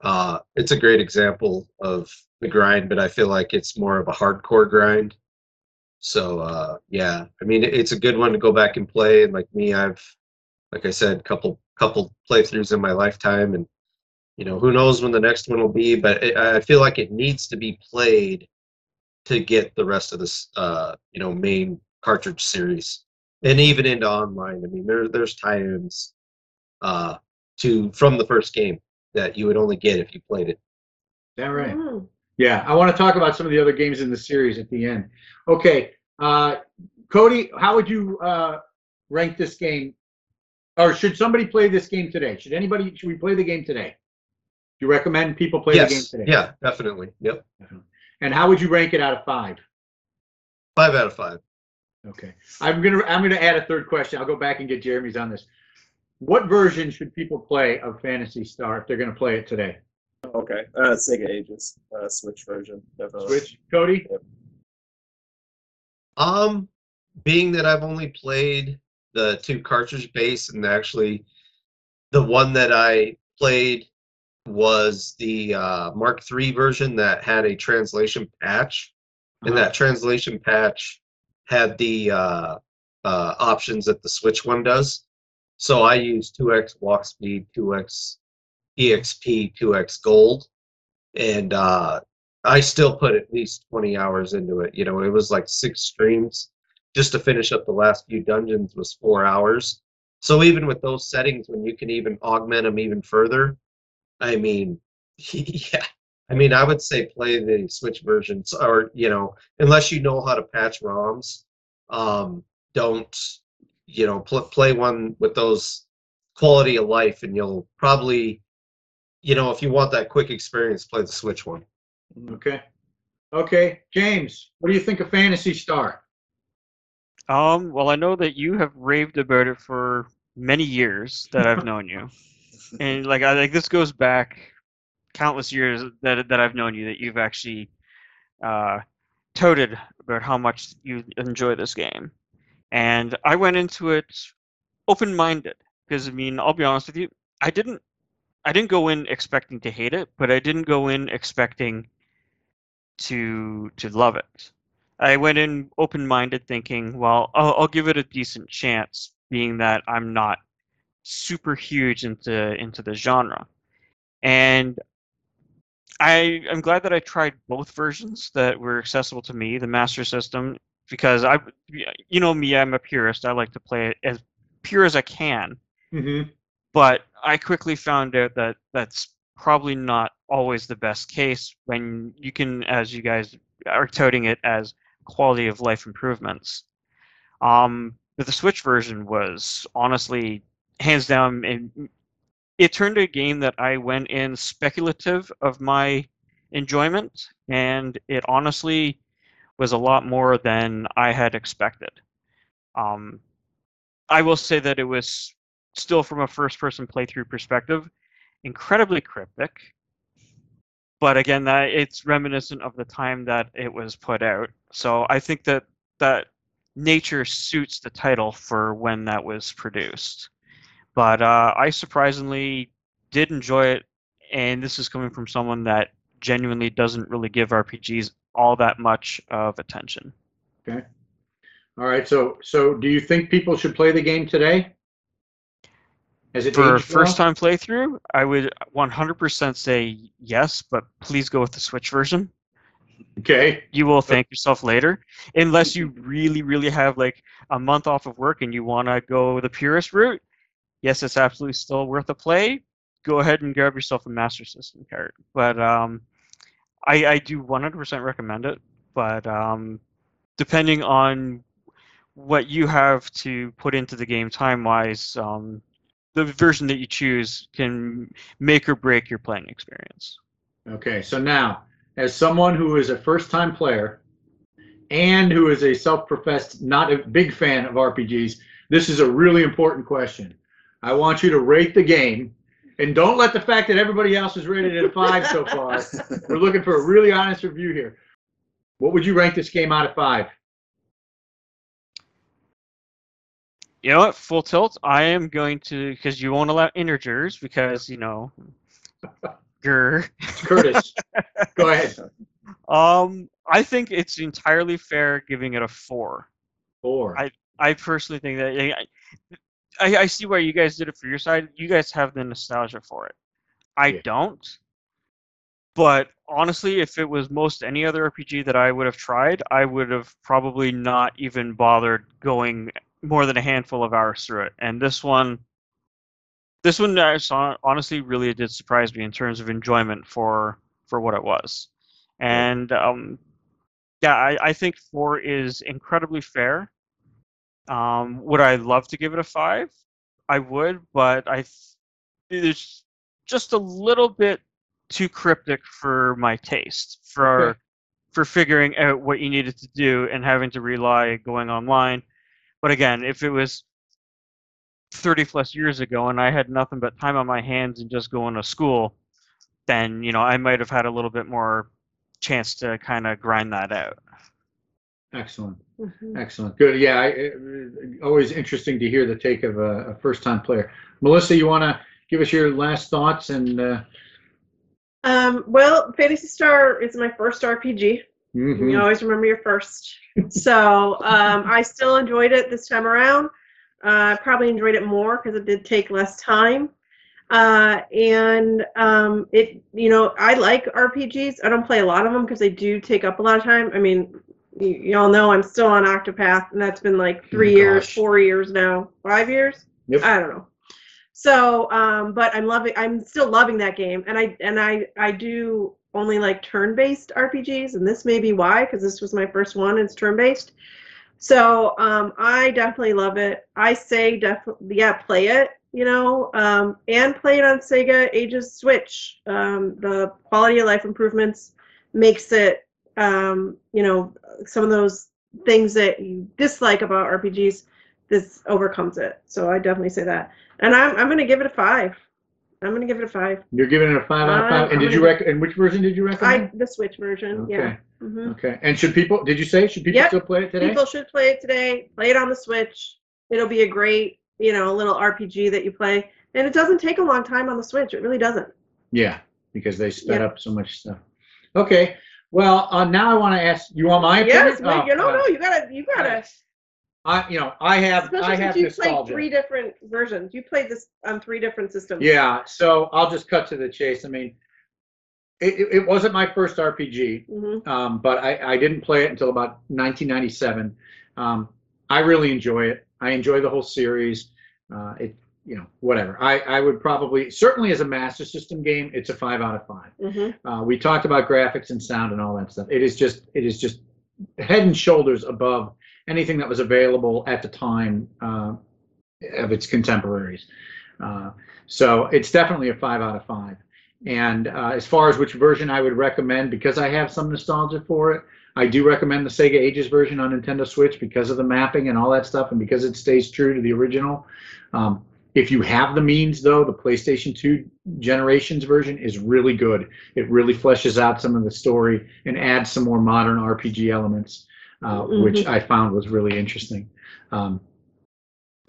uh, it's a great example of the grind. But I feel like it's more of a hardcore grind. So uh, yeah, I mean it's a good one to go back and play. And like me, I've like I said, couple couple playthroughs in my lifetime, and you know who knows when the next one will be. But it, I feel like it needs to be played to get the rest of this uh you know main cartridge series and even into online i mean there, there's tie-ins uh to from the first game that you would only get if you played it. that right? Mm. Yeah. I want to talk about some of the other games in the series at the end. Okay. Uh, Cody, how would you uh, rank this game? Or should somebody play this game today? Should anybody, should we play the game today? Do you recommend people play the game yes today? yeah definitely yep And how would you rank it out of five? five out of five Okay. I'm gonna I'm gonna add a third question. I'll go back and get Jeremy's on this. What version should people play of Phantasy Star if they're gonna play it today? Okay. Uh, Sega Ages, uh, Switch version, definitely. Switch, Cody? um being that i've only played the two cartridge base and actually the one that i played was the uh, mark iii version that had a translation patch and that translation patch had the uh, uh, options that the Switch one does. So I use 2x walk speed, 2x EXP, 2x gold, and uh, I still put at least 20 hours into it. You know, it was like six streams just to finish up the last few dungeons was four hours. So even with those settings, when you can even augment them even further, I mean, yeah, I mean, I would say play the Switch versions, or you know, unless you know how to patch ROMs, um, don't you know pl- play one with those quality of life, and you'll probably, you know, if you want that quick experience, play the Switch one. Okay. Okay, James, what do you think of Phantasy Star? Um, well, I know that you have raved about it for many years that I've known you, and like I like this goes back countless years that that I've known you that you've actually uh, toted about how much you enjoy this game, and I went into it open-minded because I mean I'll be honest with you, I didn't I didn't go in expecting to hate it, but I didn't go in expecting to to love it. I went in open-minded, thinking, well, I'll, I'll give it a decent chance, being that I'm not super huge into into the genre, and I I'm glad that I tried both versions that were accessible to me, the Master System, because I, you know me, I'm a purist. I like to play it as pure as I can, Mm-hmm. but I quickly found out that that's probably not always the best case when you can, as you guys are touting it as quality of life improvements. Um, but the Switch version was honestly hands down, it, it turned a game that I went in speculative of my enjoyment, and it honestly was a lot more than I had expected. Um, I will say that it was still from a first person playthrough perspective incredibly cryptic but again that it's reminiscent of the time that it was put out so i think that that nature suits the title for when that was produced but uh, i surprisingly did enjoy it and this is coming from someone that genuinely doesn't really give rpgs all that much of attention Okay. All right. So, so do you think people should play the game today? Has it for aged well? first time playthrough i would 100% say yes but please go with the switch version. Okay. you will thank yourself later. Unless you really really have like a month off of work and you want to go the purest route yes it's absolutely still worth a play. Go ahead and grab yourself a master system card. But um i i do 100% recommend it. But um depending on what you have to put into the game time wise um the version that you choose can make or break your playing experience Okay. So now, as someone who is a first time player and who is a self professed not a big fan of RPGs, this is a really important question. I want you to rate the game. And don't let the fact that everybody else has rated it a five so far. We're looking for a really honest review here. What would you rank this game out of five? You know what? Full tilt. I am going to because you won't allow integers because you know. grr. Curtis, go ahead. Um, I think it's entirely fair giving it a four. Four. I- I personally think that I, I, I see why you guys did it for your side. You guys have the nostalgia for it. I Yeah. don't. But honestly, if it was most any other RPG that I would have tried, I would have probably not even bothered going more than a handful of hours through it. And this one, this one, I saw, honestly, really did surprise me in terms of enjoyment for for what it was. And um, yeah, I, I think four is incredibly fair. Um, would I love to give it a five? I would, but I it's just a little bit too cryptic for my taste for for figuring out what you needed to do and having to rely going online. But again, if it was 30 plus years ago and I had nothing but time on my hands and just going to school, then you know I might have had a little bit more chance to kind of grind that out. Excellent. Mhm. Excellent. Good. Yeah. I, uh, always interesting to hear the take of a, a first time player. Melissa, you want to give us your last thoughts and, uh, Um, well, Phantasy Star is my first RPG. Mhm. You always remember your first. so um, I still enjoyed it this time around. Uh, I probably enjoyed it more because it did take less time. Uh, and um, it, you know, I like RPGs. I don't play a lot of them because they do take up a lot of time. I mean, you, y'all know I'm still on Octopath, and that's been like three years, four years now, five years. Yep. I don't know. So, um, but I'm loving. I'm still loving that game, and I and I I do only like turn-based RPGs, and this may be why, because this was my first one. It's turn-based, so um, I definitely love it. I say definitely, yeah, play it. You know, um, and play it on Sega Ages Switch. Um, the quality of life improvements makes it, um, you know, some of those things that you dislike about RPGs. This overcomes it. So I definitely say that, and I'm I'm gonna give it a five. I'm gonna give it a five. You're giving it a five out of five. And did you gonna- rec? And which version did you I recommend? the Switch version. Yeah. Okay. hmm Okay. And should people? Did you say should people Yep. still play it today? People should play it today. Play it on the Switch. It'll be a great, you know, little RPG that you play. And it doesn't take a long time on the Switch. It really doesn't. Yeah, because they sped Yeah. up so much stuff. Okay. Well, uh, now I want to ask. You want my opinion? Yes, but Oh, you no, uh, no, you gotta, you gotta. I, you know, I have, Especially I since have you played nostalgia. three different versions. You played this on three different systems. Yeah. So I'll just cut to the chase. I mean, it, it, it wasn't my first RPG. hmm um, but I, I didn't play it until about 1997. Um, I really enjoy it. I enjoy the whole series. Uh, it, you know, whatever. I, I would probably, certainly as a Master System game, it's a five out of five. hmm Uh, we talked about graphics and sound and all that stuff. It is just, it is just head and shoulders above anything that was available at the time uh, of its contemporaries. Uh, so it's definitely a five out of five. And uh, as far as which version I would recommend, because I have some nostalgia for it, I do recommend the Sega Ages version on Nintendo Switch because of the mapping and all that stuff, and because it stays true to the original. Um, if you have the means, though, the PlayStation 2 Generations version is really good. It really fleshes out some of the story and adds some more modern RPG elements, uh, which I found was really interesting. Um,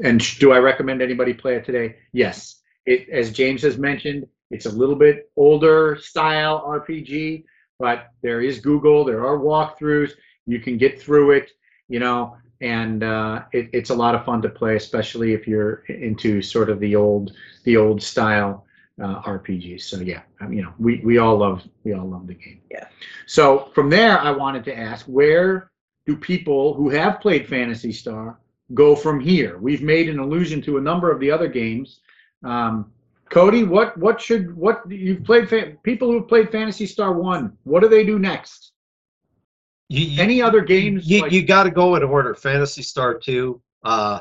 and sh- do I recommend anybody play it today? Yes. It, as James has mentioned, it's a little bit older style RPG, but there is Google, there are walkthroughs, you can get through it, you know, and uh, it, it's a lot of fun to play, especially if you're into sort of the old, the old style uh, RPGs. So yeah, um, you know, we, we all love, we all love the game. Yeah. So from there, I wanted to ask, where do people who have played Phantasy Star go from here? We've made an allusion to a number of the other games. Um, Cody, what what should what you've played? Fa- people who've played Phantasy Star One, what do they do next? You, you, Any other games? you, like- you got to go in order. Phantasy Star 2. Uh,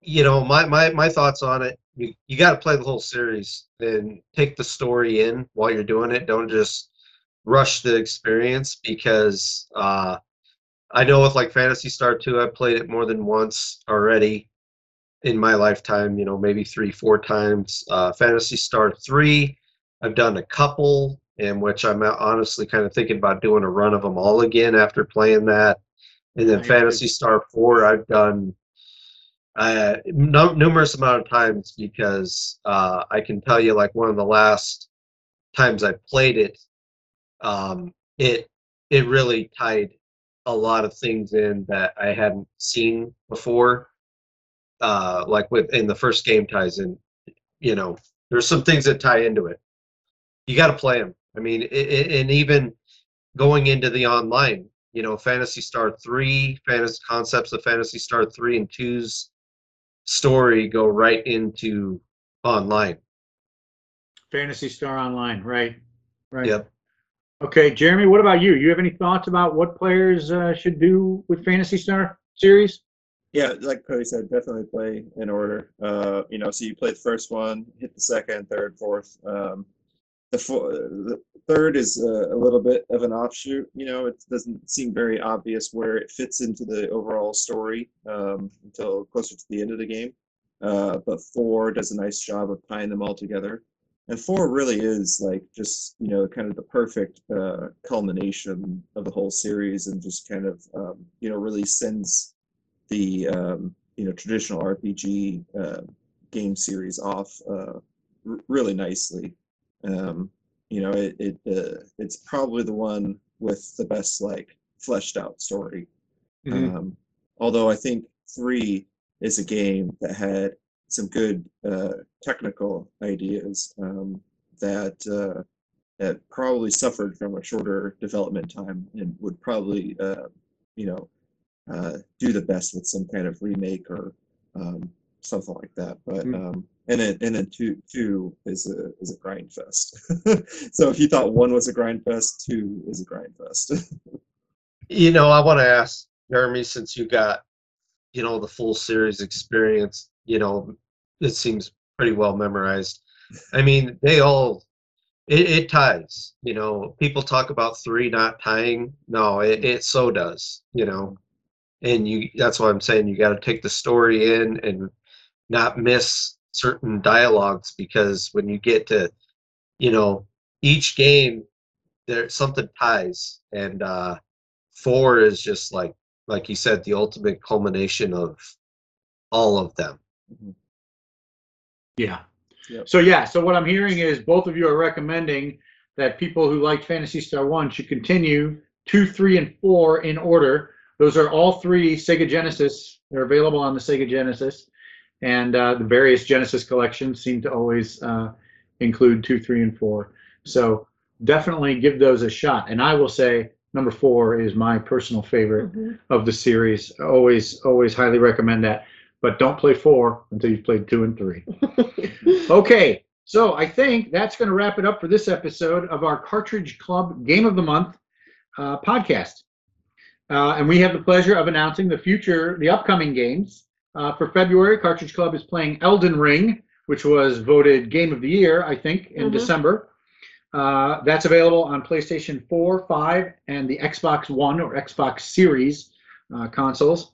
you know, my, my, my thoughts on it, you, you got to play the whole series and take the story in while you're doing it. Don't just rush the experience because uh, I know with like Phantasy Star 2, I've played it more than once already in my lifetime, you know, maybe three, four times. Uh, Phantasy Star 3, I've done a couple, in which I'm honestly kind of thinking about doing a run of them all again after playing that. And then Phantasy Star 4, I've done uh, no, numerous amount of times because uh, I can tell you, like one of the last times I played it, um, it it really tied a lot of things in that I hadn't seen before. Uh, like with in the first game ties in, you know, there's some things that tie into it. You got to play them. I mean, i i and even going into the online, you know, Phantasy Star three, fantasy concepts of Phantasy Star three and 2's story go right into online. Phantasy Star Online, right? Right. Yep. Okay, Jeremy, what about you? You have any thoughts about what players uh, should do with Phantasy Star series? Yeah, like Cody said, definitely play in order. Uh, you know, so you play the first one, hit the second, third, fourth. Um, the, the third is a, a little bit of an offshoot. You know, it doesn't seem very obvious where it fits into the overall story um, until closer to the end of the game. Uh, but four does a nice job of tying them all together. And four really is like just you know kind of the perfect uh, culmination of the whole series, and just kind of um, you know really sends the um, you know traditional RPG uh, game series off uh, r- really nicely. Um, you know, it, it uh, it's probably the one with the best like fleshed out story. Mhm. Um, although I think three is a game that had some good uh, technical ideas um, that uh, that probably suffered from a shorter development time and would probably uh, you know uh, do the best with some kind of remake or um, something like that. But Mm. um, and then and then two two is a is a grind fest. so if you thought one was a grind fest, two is a grind fest. You know, I want to ask Jeremy, since you got, you know, the full series experience, you know, it seems pretty well memorized. I mean, they all, it, it ties. You know, people talk about three not tying. No, it, it so does, you know. And you, that's why I'm saying you got to take the story in and not miss certain dialogues because when you get to, you know, each game, there something ties. And, uh, four is just like like you said the ultimate culmination of all of them Yeah. Yep. So yeah, so what I'm hearing is both of you are recommending that people who liked Phantasy Star One should continue two, three, and four in order. Those are all three Sega Genesis. They're available on the Sega Genesis, and uh, the various Genesis collections seem to always uh, include two, three, and four. So definitely give those a shot. And I will say number four is my personal favorite Mhm. of the series. Always, always highly recommend that. But don't play four until you've played two and three. Okay, so I think that's going to wrap it up for this episode of our Cartridge Club Game of the Month uh, podcast. Uh, and we have the pleasure of announcing the future, the upcoming games. Uh, for February, Cartridge Club is playing Elden Ring, which was voted Game of the Year, I think, in Mhm. December. Uh, that's available on PlayStation 4, 5, and the Xbox One or Xbox Series uh, consoles.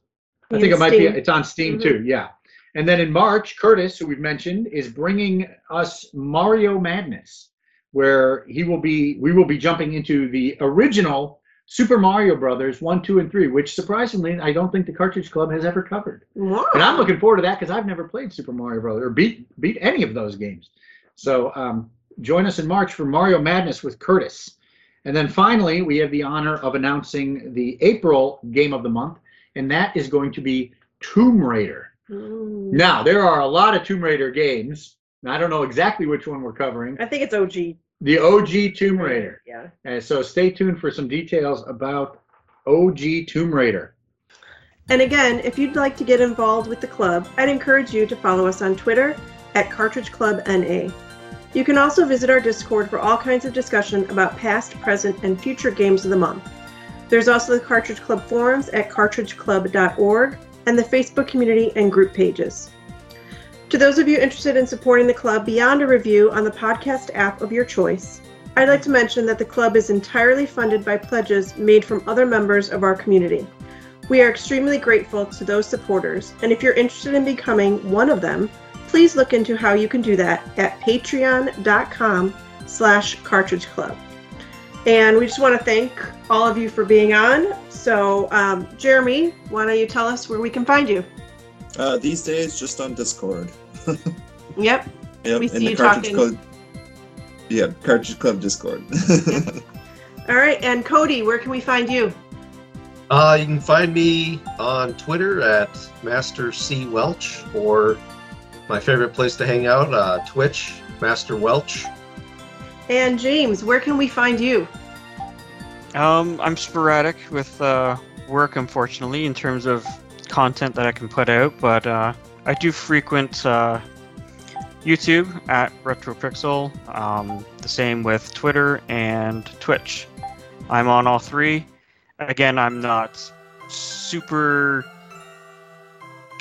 I think it might be. It's on Steam Mhm. too. Yeah. And then in March, Curtis, who we've mentioned, is bringing us Mario Madness, where he will be. We will be jumping into the original Super Mario Brothers one, two, and three, which surprisingly I don't think the Cartridge Club has ever covered. Wow. And I'm looking forward to that because I've never played Super Mario Brothers or beat beat any of those games. So um, join us in March for Mario Madness with Curtis. And then finally, we have the honor of announcing the April game of the month, and that is going to be Tomb Raider. Mm. Now, there are a lot of Tomb Raider games. I don't know exactly which one we're covering. I think it's OG. The OG Tomb Raider. Yeah. And so stay tuned for some details about OG Tomb Raider. And again, if you'd like to get involved with the club, I'd encourage you to follow us on Twitter at Cartridge Club NA. You can also visit our Discord for all kinds of discussion about past, present, and future games of the month. There's also the Cartridge Club forums at cartridgeclub.org and the Facebook community and group pages. To those of you interested in supporting the club beyond a review on the podcast app of your choice, I'd like to mention that the club is entirely funded by pledges made from other members of our community. We are extremely grateful to those supporters, and if you're interested in becoming one of them, please look into how you can do that at patreon.com slash cartridge club. And we just want to thank all of you for being on. So, um, Jeremy, why don't you tell us where we can find you? Uh, these days, just on Discord. Yep. Yep, We in see the you Cartridge talking- Club. Yeah, Cartridge Club Discord. All right. And Cody, where can we find you? uh, you can find me on twitter at master c welch or my favorite place to hang out uh, twitch master welch And James, where can we find you? Um, I'm sporadic with uh, work, unfortunately, in terms of content that I can put out, but uh, I do frequent uh, YouTube at RetroPixel. Um, the same with Twitter and Twitch. I'm on all three. Again, I'm not super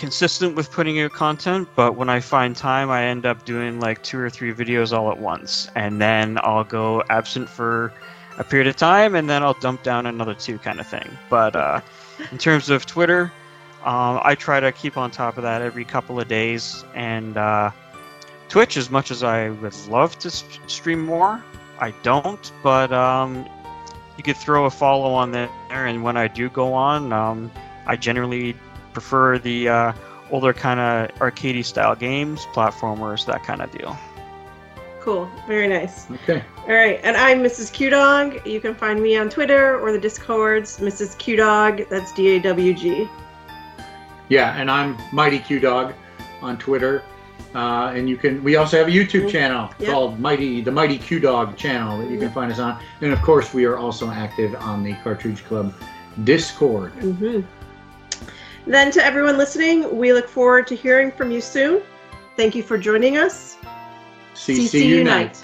consistent with putting out content, but when I find time, I end up doing like two or three videos all at once, and then I'll go absent for a period of time, and then I'll dump down another two kind of thing. But uh, in terms of Twitter, um, I try to keep on top of that every couple of days, and uh, Twitch, as much as I would love to stream more, I don't. But um, you could throw a follow on there, and when I do go on, um, I generally prefer the uh, older kind of arcadey style games, platformers, that kind of deal. Cool. Very nice. Okay. All right, and I'm Mrs. Q Dog. You can find me on Twitter or the Discords, Mrs. Q Dog. That's D A W G. Yeah, and I'm Mighty Q Dog on Twitter. Uh, and you can. We also have a YouTube channel Yep. called Mighty the Mighty Q Dog channel that you can find us on. And of course, we are also active on the Cartridge Club Discord. hmm Then to everyone listening, we look forward to hearing from you soon. Thank you for joining us. CC Unite.